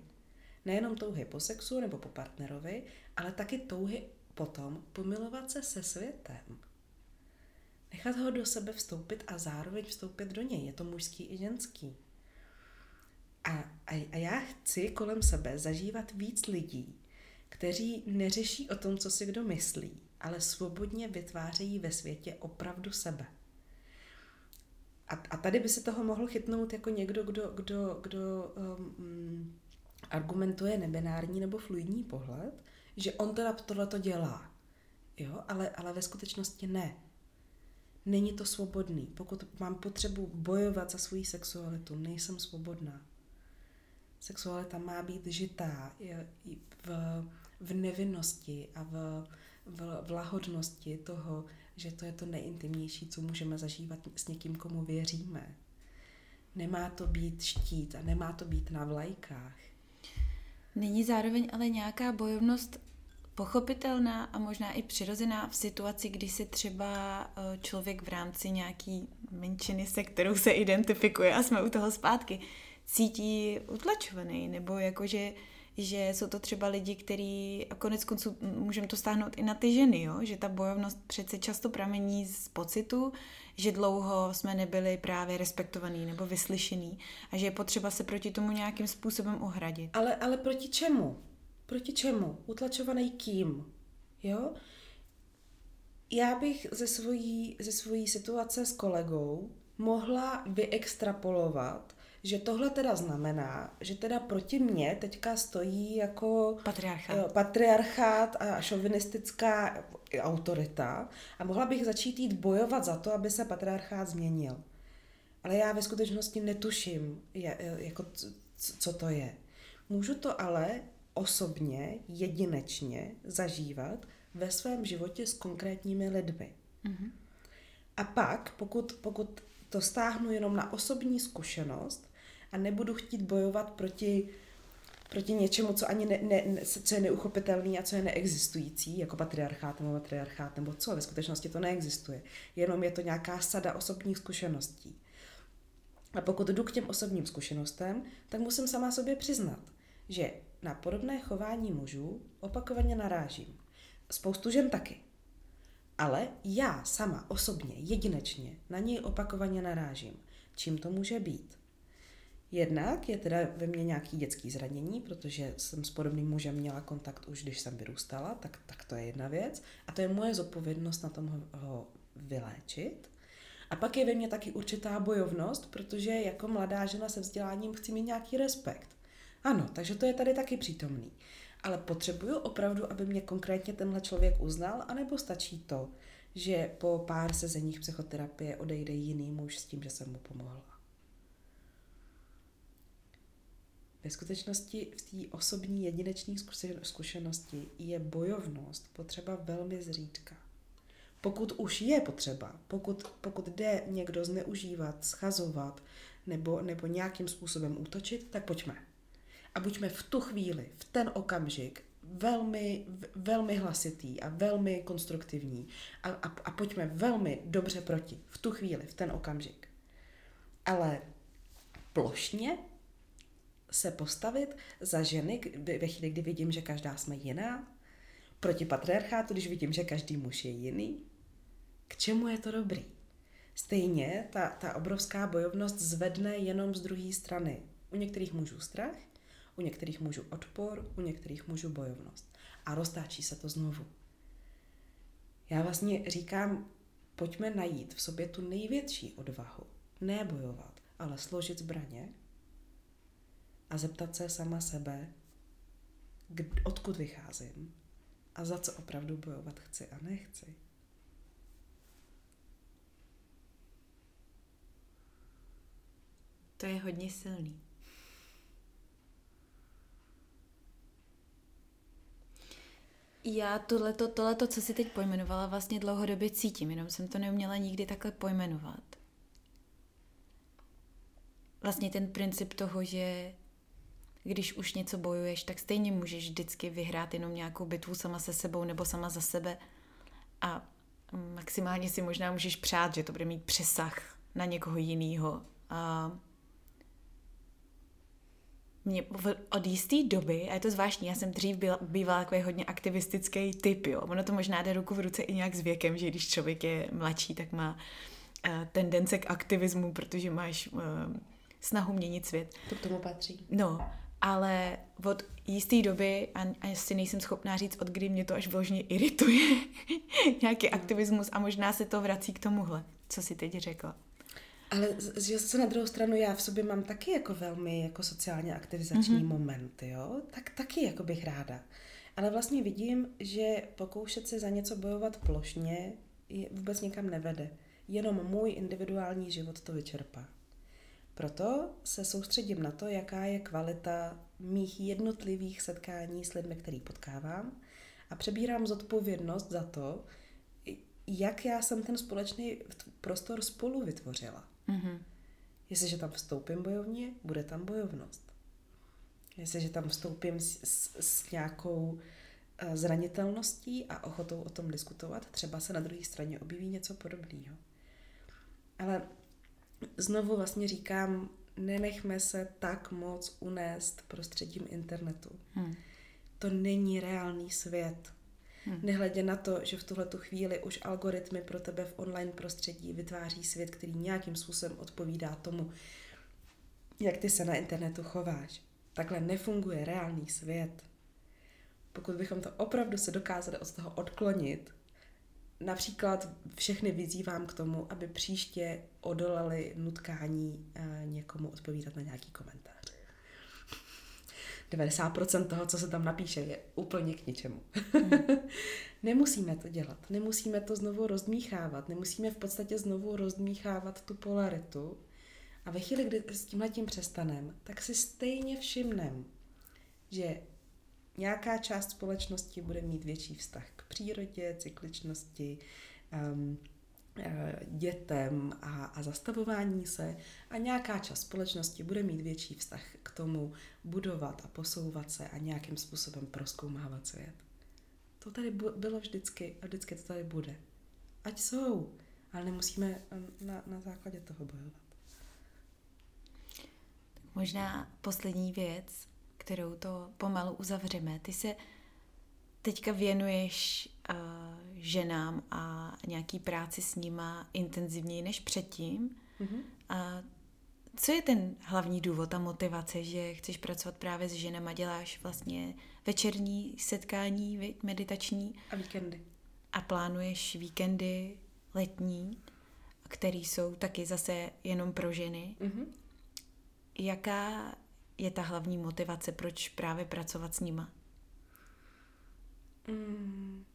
Nejenom touhy po sexu nebo po partnerovi, ale taky touhy potom pomilovat se se světem. Nechat ho do sebe vstoupit a zároveň vstoupit do něj. Je to mužský i ženský. A, a, a já chci kolem sebe zažívat víc lidí, kteří neřeší o tom, co si kdo myslí, ale svobodně vytvářejí ve světě opravdu sebe. A, a tady by se toho mohl chytnout jako někdo, kdo, kdo, kdo um, argumentuje nebinární nebo fluidní pohled, že on teda tohle to dělá. Jo, ale, ale ve skutečnosti ne. Není to svobodný. Pokud mám potřebu bojovat za svoji sexualitu, nejsem svobodná. Sexualita má být žitá v, v nevinnosti a v, v, v lahodnosti toho, že to je to nejintimnější, co můžeme zažívat s někým, komu věříme. Nemá to být štít a nemá to být na vlajkách. Není zároveň ale nějaká bojovnost pochopitelná a možná i přirozená v situaci, kdy se třeba eh, člověk v rámci nějaký menšiny, se kterou se identifikuje a jsme u toho zpátky, cítí utlačovaný, nebo jakože že jsou to třeba lidi, kteří, a konec konců můžeme to stáhnout i na ty ženy, jo? že ta bojovnost přece často pramení z pocitu, že dlouho jsme nebyli právě respektovaný nebo vyslyšený a že je potřeba se proti tomu nějakým způsobem ohradit. Ale, ale proti čemu? Proti čemu? Utlačovaný kým? Jo? Já bych ze svojí, ze svojí situace s kolegou mohla vyextrapolovat, že tohle teda znamená, že teda proti mně teďka stojí jako patriarchát, patriarchát a šovinistická autorita a mohla bych začít jít bojovat za to, aby se patriarchát změnil. Ale já ve skutečnosti netuším, jako, co to je. Můžu to ale osobně, jedinečně zažívat ve svém životě s konkrétními lidmi. Mm-hmm. A pak, pokud, pokud to stáhnu jenom na osobní zkušenost a nebudu chtít bojovat proti, proti něčemu, co ani ne, ne, co je neuchopitelný a co je neexistující, jako patriarchát nebo matriarchát nebo co, ve skutečnosti to neexistuje. Jenom je to nějaká sada osobních zkušeností. A pokud jdu k těm osobním zkušenostem, tak musím sama sobě přiznat, že na podobné chování mužů opakovaně narážím. Spoustu žen taky. Ale já sama osobně, jedinečně, na něj opakovaně narážím. Čím to může být? Jednak je teda ve mně nějaký dětský zranění, protože jsem s podobným mužem měla kontakt už, když jsem vyrůstala, tak, tak to je jedna věc. A to je moje zodpovědnost na tom ho, ho vyléčit. A pak je ve mně taky určitá bojovnost, protože jako mladá žena se vzděláním chci mít nějaký respekt. Ano, takže to je tady taky přítomný. Ale potřebuju opravdu, aby mě konkrétně tenhle člověk uznal, anebo stačí to, že po pár sezeních psychoterapie odejde jiný muž s tím, že jsem mu pomohla. Ve skutečnosti v té osobní jedinečné zkušenosti je bojovnost potřeba velmi zřídka. Pokud už je potřeba, pokud, pokud jde někdo zneužívat, schazovat nebo, nebo nějakým způsobem útočit, tak pojďme. A buďme v tu chvíli, v ten okamžik velmi, velmi hlasitý a velmi konstruktivní a, a, a pojďme velmi dobře proti v tu chvíli, v ten okamžik. Ale plošně se postavit za ženy ve chvíli, kdy vidím, že každá jsme jiná, proti patriarchátu, když vidím, že každý muž je jiný, k čemu je to dobrý? Stejně ta, ta obrovská bojovnost zvedne jenom z druhé strany. U některých mužů strach, u některých mužů odpor, u některých mužů bojovnost. A roztáčí se to znovu. Já vlastně říkám, pojďme najít v sobě tu největší odvahu. Ne bojovat, ale složit zbraně a zeptat se sama sebe, odkud vycházím a za co opravdu bojovat chci a nechci. To je hodně silný. Já tohleto, tohleto, co si teď pojmenovala, vlastně dlouhodobě cítím, jenom jsem to neuměla nikdy takhle pojmenovat. Vlastně ten princip toho, že když už něco bojuješ, tak stejně můžeš vždycky vyhrát jenom nějakou bitvu sama se sebou nebo sama za sebe a maximálně si možná můžeš přát, že to bude mít přesah na někoho jiného. A mě od jisté doby, a je to zvláštní, já jsem dřív byla, bývala takový hodně aktivistický typ, jo. Ono to možná jde ruku v ruce i nějak s věkem, že když člověk je mladší, tak má uh, tendence k aktivismu, protože máš uh, snahu měnit svět. To k tomu patří. No, ale od jisté doby, a, a si nejsem schopná říct, od kdy mě to až vložně irituje, nějaký aktivismus a možná se to vrací k tomuhle, co si teď řekla. Ale že zase na druhou stranu já v sobě mám taky jako velmi jako sociálně aktivizační mm-hmm. moment, jo? Tak taky jako bych ráda. Ale vlastně vidím, že pokoušet se za něco bojovat plošně je, vůbec nikam nevede. Jenom můj individuální život to vyčerpá. Proto se soustředím na to, jaká je kvalita mých jednotlivých setkání s lidmi, který potkávám a přebírám zodpovědnost za to, jak já jsem ten společný prostor spolu vytvořila. Mm-hmm. Jestliže tam vstoupím bojovně, bude tam bojovnost. Jestliže tam vstoupím s, s, s nějakou eh, zranitelností a ochotou o tom diskutovat, třeba se na druhé straně objeví něco podobného. Ale znovu vlastně říkám, nenechme se tak moc unést prostředím internetu. Hmm. To není reálný svět. Hmm. Nehledě na to, že v tuhle chvíli už algoritmy pro tebe v online prostředí vytváří svět, který nějakým způsobem odpovídá tomu, jak ty se na internetu chováš. Takhle nefunguje reálný svět. Pokud bychom to opravdu se dokázali od toho odklonit, například všechny vyzývám k tomu, aby příště odolali nutkání eh, někomu odpovídat na nějaký komentář. 90% toho, co se tam napíše, je úplně k ničemu. Nemusíme to dělat, nemusíme to znovu rozdmíchávat, nemusíme v podstatě znovu rozdmíchávat tu polaritu. A ve chvíli, kdy s tímhle tím přestaneme, tak si stejně všimnem, že nějaká část společnosti bude mít větší vztah k přírodě, cykličnosti, um, dětem a, a zastavování se a nějaká část společnosti bude mít větší vztah k tomu budovat a posouvat se a nějakým způsobem proskoumávat svět. To tady bylo vždycky a vždycky to tady bude. Ať jsou, ale nemusíme na, na základě toho bojovat. Možná poslední věc, kterou to pomalu uzavřeme. Ty se teďka věnuješ uh, ženám a nějaký práci s nima intenzivněji než předtím. Mm-hmm. A Co je ten hlavní důvod, ta motivace, že chceš pracovat právě s ženama, děláš vlastně večerní setkání meditační. A víkendy. A plánuješ víkendy letní, které jsou taky zase jenom pro ženy. Mm-hmm. Jaká je ta hlavní motivace, proč právě pracovat s nima? Mm.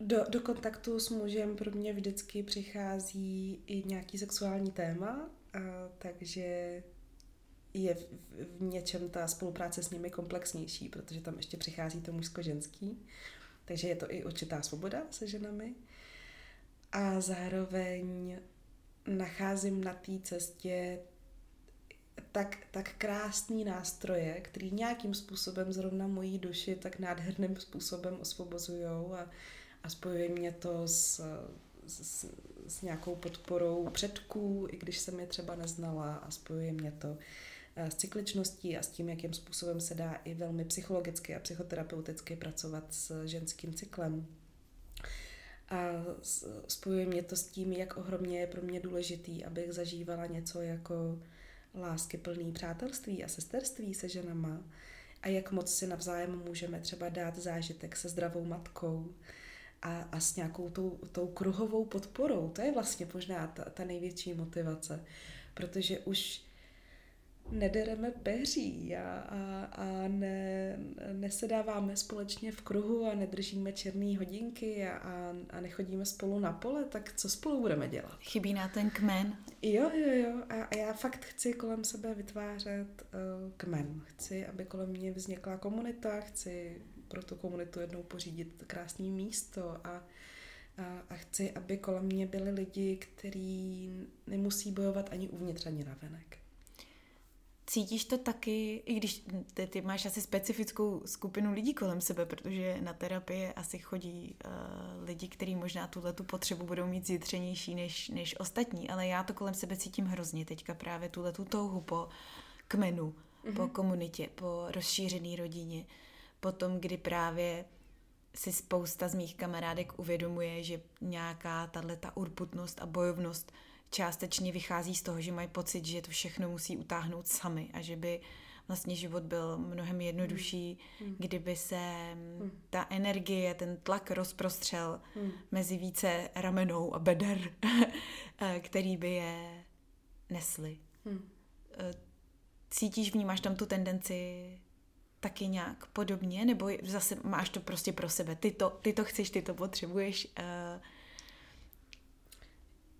Do, do kontaktu s mužem pro mě vždycky přichází i nějaký sexuální téma, a, takže je v, v něčem ta spolupráce s nimi komplexnější, protože tam ještě přichází to mužsko-ženský. Takže je to i určitá svoboda se ženami. A zároveň nacházím na té cestě tak, tak krásný nástroje, který nějakým způsobem zrovna mojí duši tak nádherným způsobem osvobozují a, a spojuje mě to s, s, s nějakou podporou předků, i když jsem je třeba neznala a spojuje mě to eh, s cykličností a s tím, jakým způsobem se dá i velmi psychologicky a psychoterapeuticky pracovat s ženským cyklem. A spojuje mě to s tím, jak ohromně je pro mě důležitý, abych zažívala něco jako lásky plný přátelství a sesterství se ženama a jak moc si navzájem můžeme třeba dát zážitek se zdravou matkou a, a s nějakou tou, tou kruhovou podporou. To je vlastně možná ta, ta největší motivace, protože už nedereme peří a, a, a ne, nesedáváme společně v kruhu a nedržíme černé hodinky a, a, a nechodíme spolu na pole, tak co spolu budeme dělat? Chybí na ten kmen. Jo, jo, jo. A, a já fakt chci kolem sebe vytvářet uh, kmen. Chci, aby kolem mě vznikla komunita, chci pro tu komunitu jednou pořídit krásné místo a, a, a chci, aby kolem mě byli lidi, kteří nemusí bojovat ani uvnitř, ani navenek. Cítíš to taky, i když ty, ty máš asi specifickou skupinu lidí kolem sebe, protože na terapii asi chodí uh, lidi, kteří možná tuhle tu potřebu budou mít zjitřenější než, než ostatní, ale já to kolem sebe cítím hrozně teďka právě tuhle tu touhu po kmenu, mm-hmm. po mhm. komunitě, po rozšířené rodině, po tom, kdy právě si spousta z mých kamarádek uvědomuje, že nějaká tahle ta urputnost a bojovnost částečně vychází z toho, že mají pocit, že to všechno musí utáhnout sami a že by vlastně život byl mnohem jednodušší, mm. kdyby se mm. ta energie, ten tlak rozprostřel mm. mezi více ramenou a beder, eh, který by je nesli. Mm. Cítíš, vnímáš tam tu tendenci taky nějak podobně, nebo zase máš to prostě pro sebe, ty to, ty to chceš, ty to potřebuješ, uh,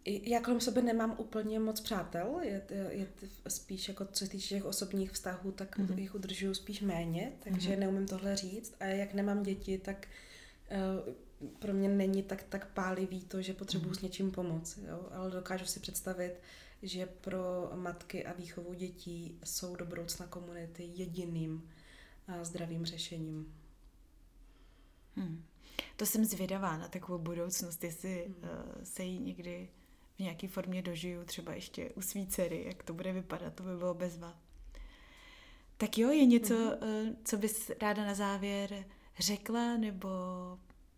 já kolem sebe nemám úplně moc přátel, je, je spíš jako co se týče těch osobních vztahů, tak mm-hmm. jich udržuju spíš méně, takže mm-hmm. neumím tohle říct. A jak nemám děti, tak uh, pro mě není tak, tak pálivý to, že potřebuji mm-hmm. s něčím pomoct. Jo? Ale dokážu si představit, že pro matky a výchovu dětí jsou do budoucna komunity jediným uh, zdravým řešením. Hmm. To jsem zvědavá na takovou budoucnost, jestli hmm. uh, se jí někdy nějaké formě dožiju, třeba ještě u svý dcery, jak to bude vypadat, to by bylo bezva. Tak jo, je něco, mm-hmm. co bys ráda na závěr řekla, nebo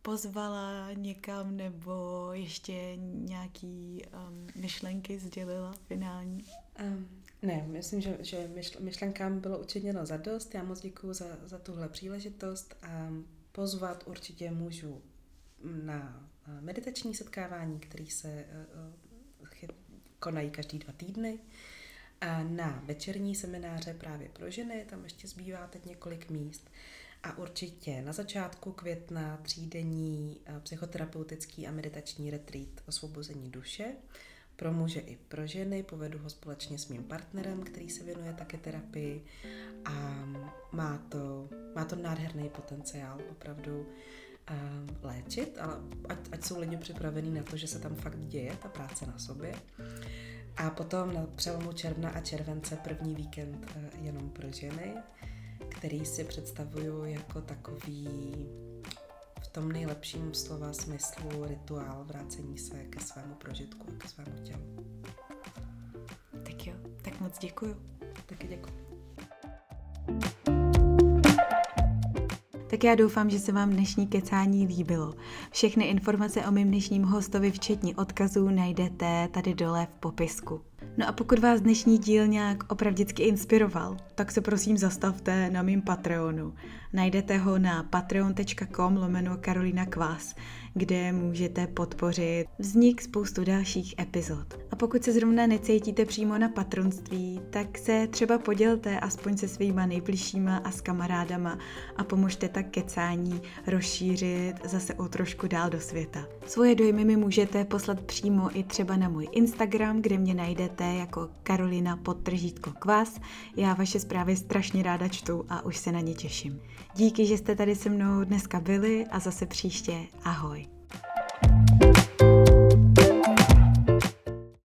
pozvala někam, nebo ještě nějaký um, myšlenky sdělila finální? Um, ne, myslím, že, že myšlenkám bylo učiněno za dost. Já moc děkuji za, za tuhle příležitost a pozvat určitě můžu na meditační setkávání, který se eh, eh, konají každý dva týdny. A na večerní semináře právě pro ženy, tam ještě zbývá teď několik míst. A určitě na začátku května třídenní eh, psychoterapeutický a meditační retreat osvobození duše pro muže i pro ženy. Povedu ho společně s mým partnerem, který se věnuje také terapii a má to, má to nádherný potenciál, opravdu léčit, ale ať, ať jsou lidi připravení na to, že se tam fakt děje ta práce na sobě. A potom na přelomu června a července první víkend eh, jenom pro ženy, který si představuju jako takový v tom nejlepším slova smyslu rituál vrácení se ke svému prožitku a ke svému tělu. Tak jo, tak moc děkuju. Taky děkuji. Tak já doufám, že se vám dnešní kecání líbilo. Všechny informace o mém dnešním hostovi, včetně odkazů, najdete tady dole v popisku. No a pokud vás dnešní díl nějak opravdicky inspiroval, tak se prosím zastavte na mým Patreonu. Najdete ho na patreon.com lomeno Karolina Kvás, kde můžete podpořit vznik spoustu dalších epizod. A pokud se zrovna necítíte přímo na patronství, tak se třeba podělte aspoň se svýma nejbližšíma a s kamarádama a pomožte tak kecání rozšířit zase o trošku dál do světa. Svoje dojmy mi můžete poslat přímo i třeba na můj Instagram, kde mě najdete jako Karolina podtržítko kvás. Já vaše zprávy strašně ráda čtu a už se na ně těším. Díky, že jste tady se mnou dneska byli a zase příště. Ahoj. thank you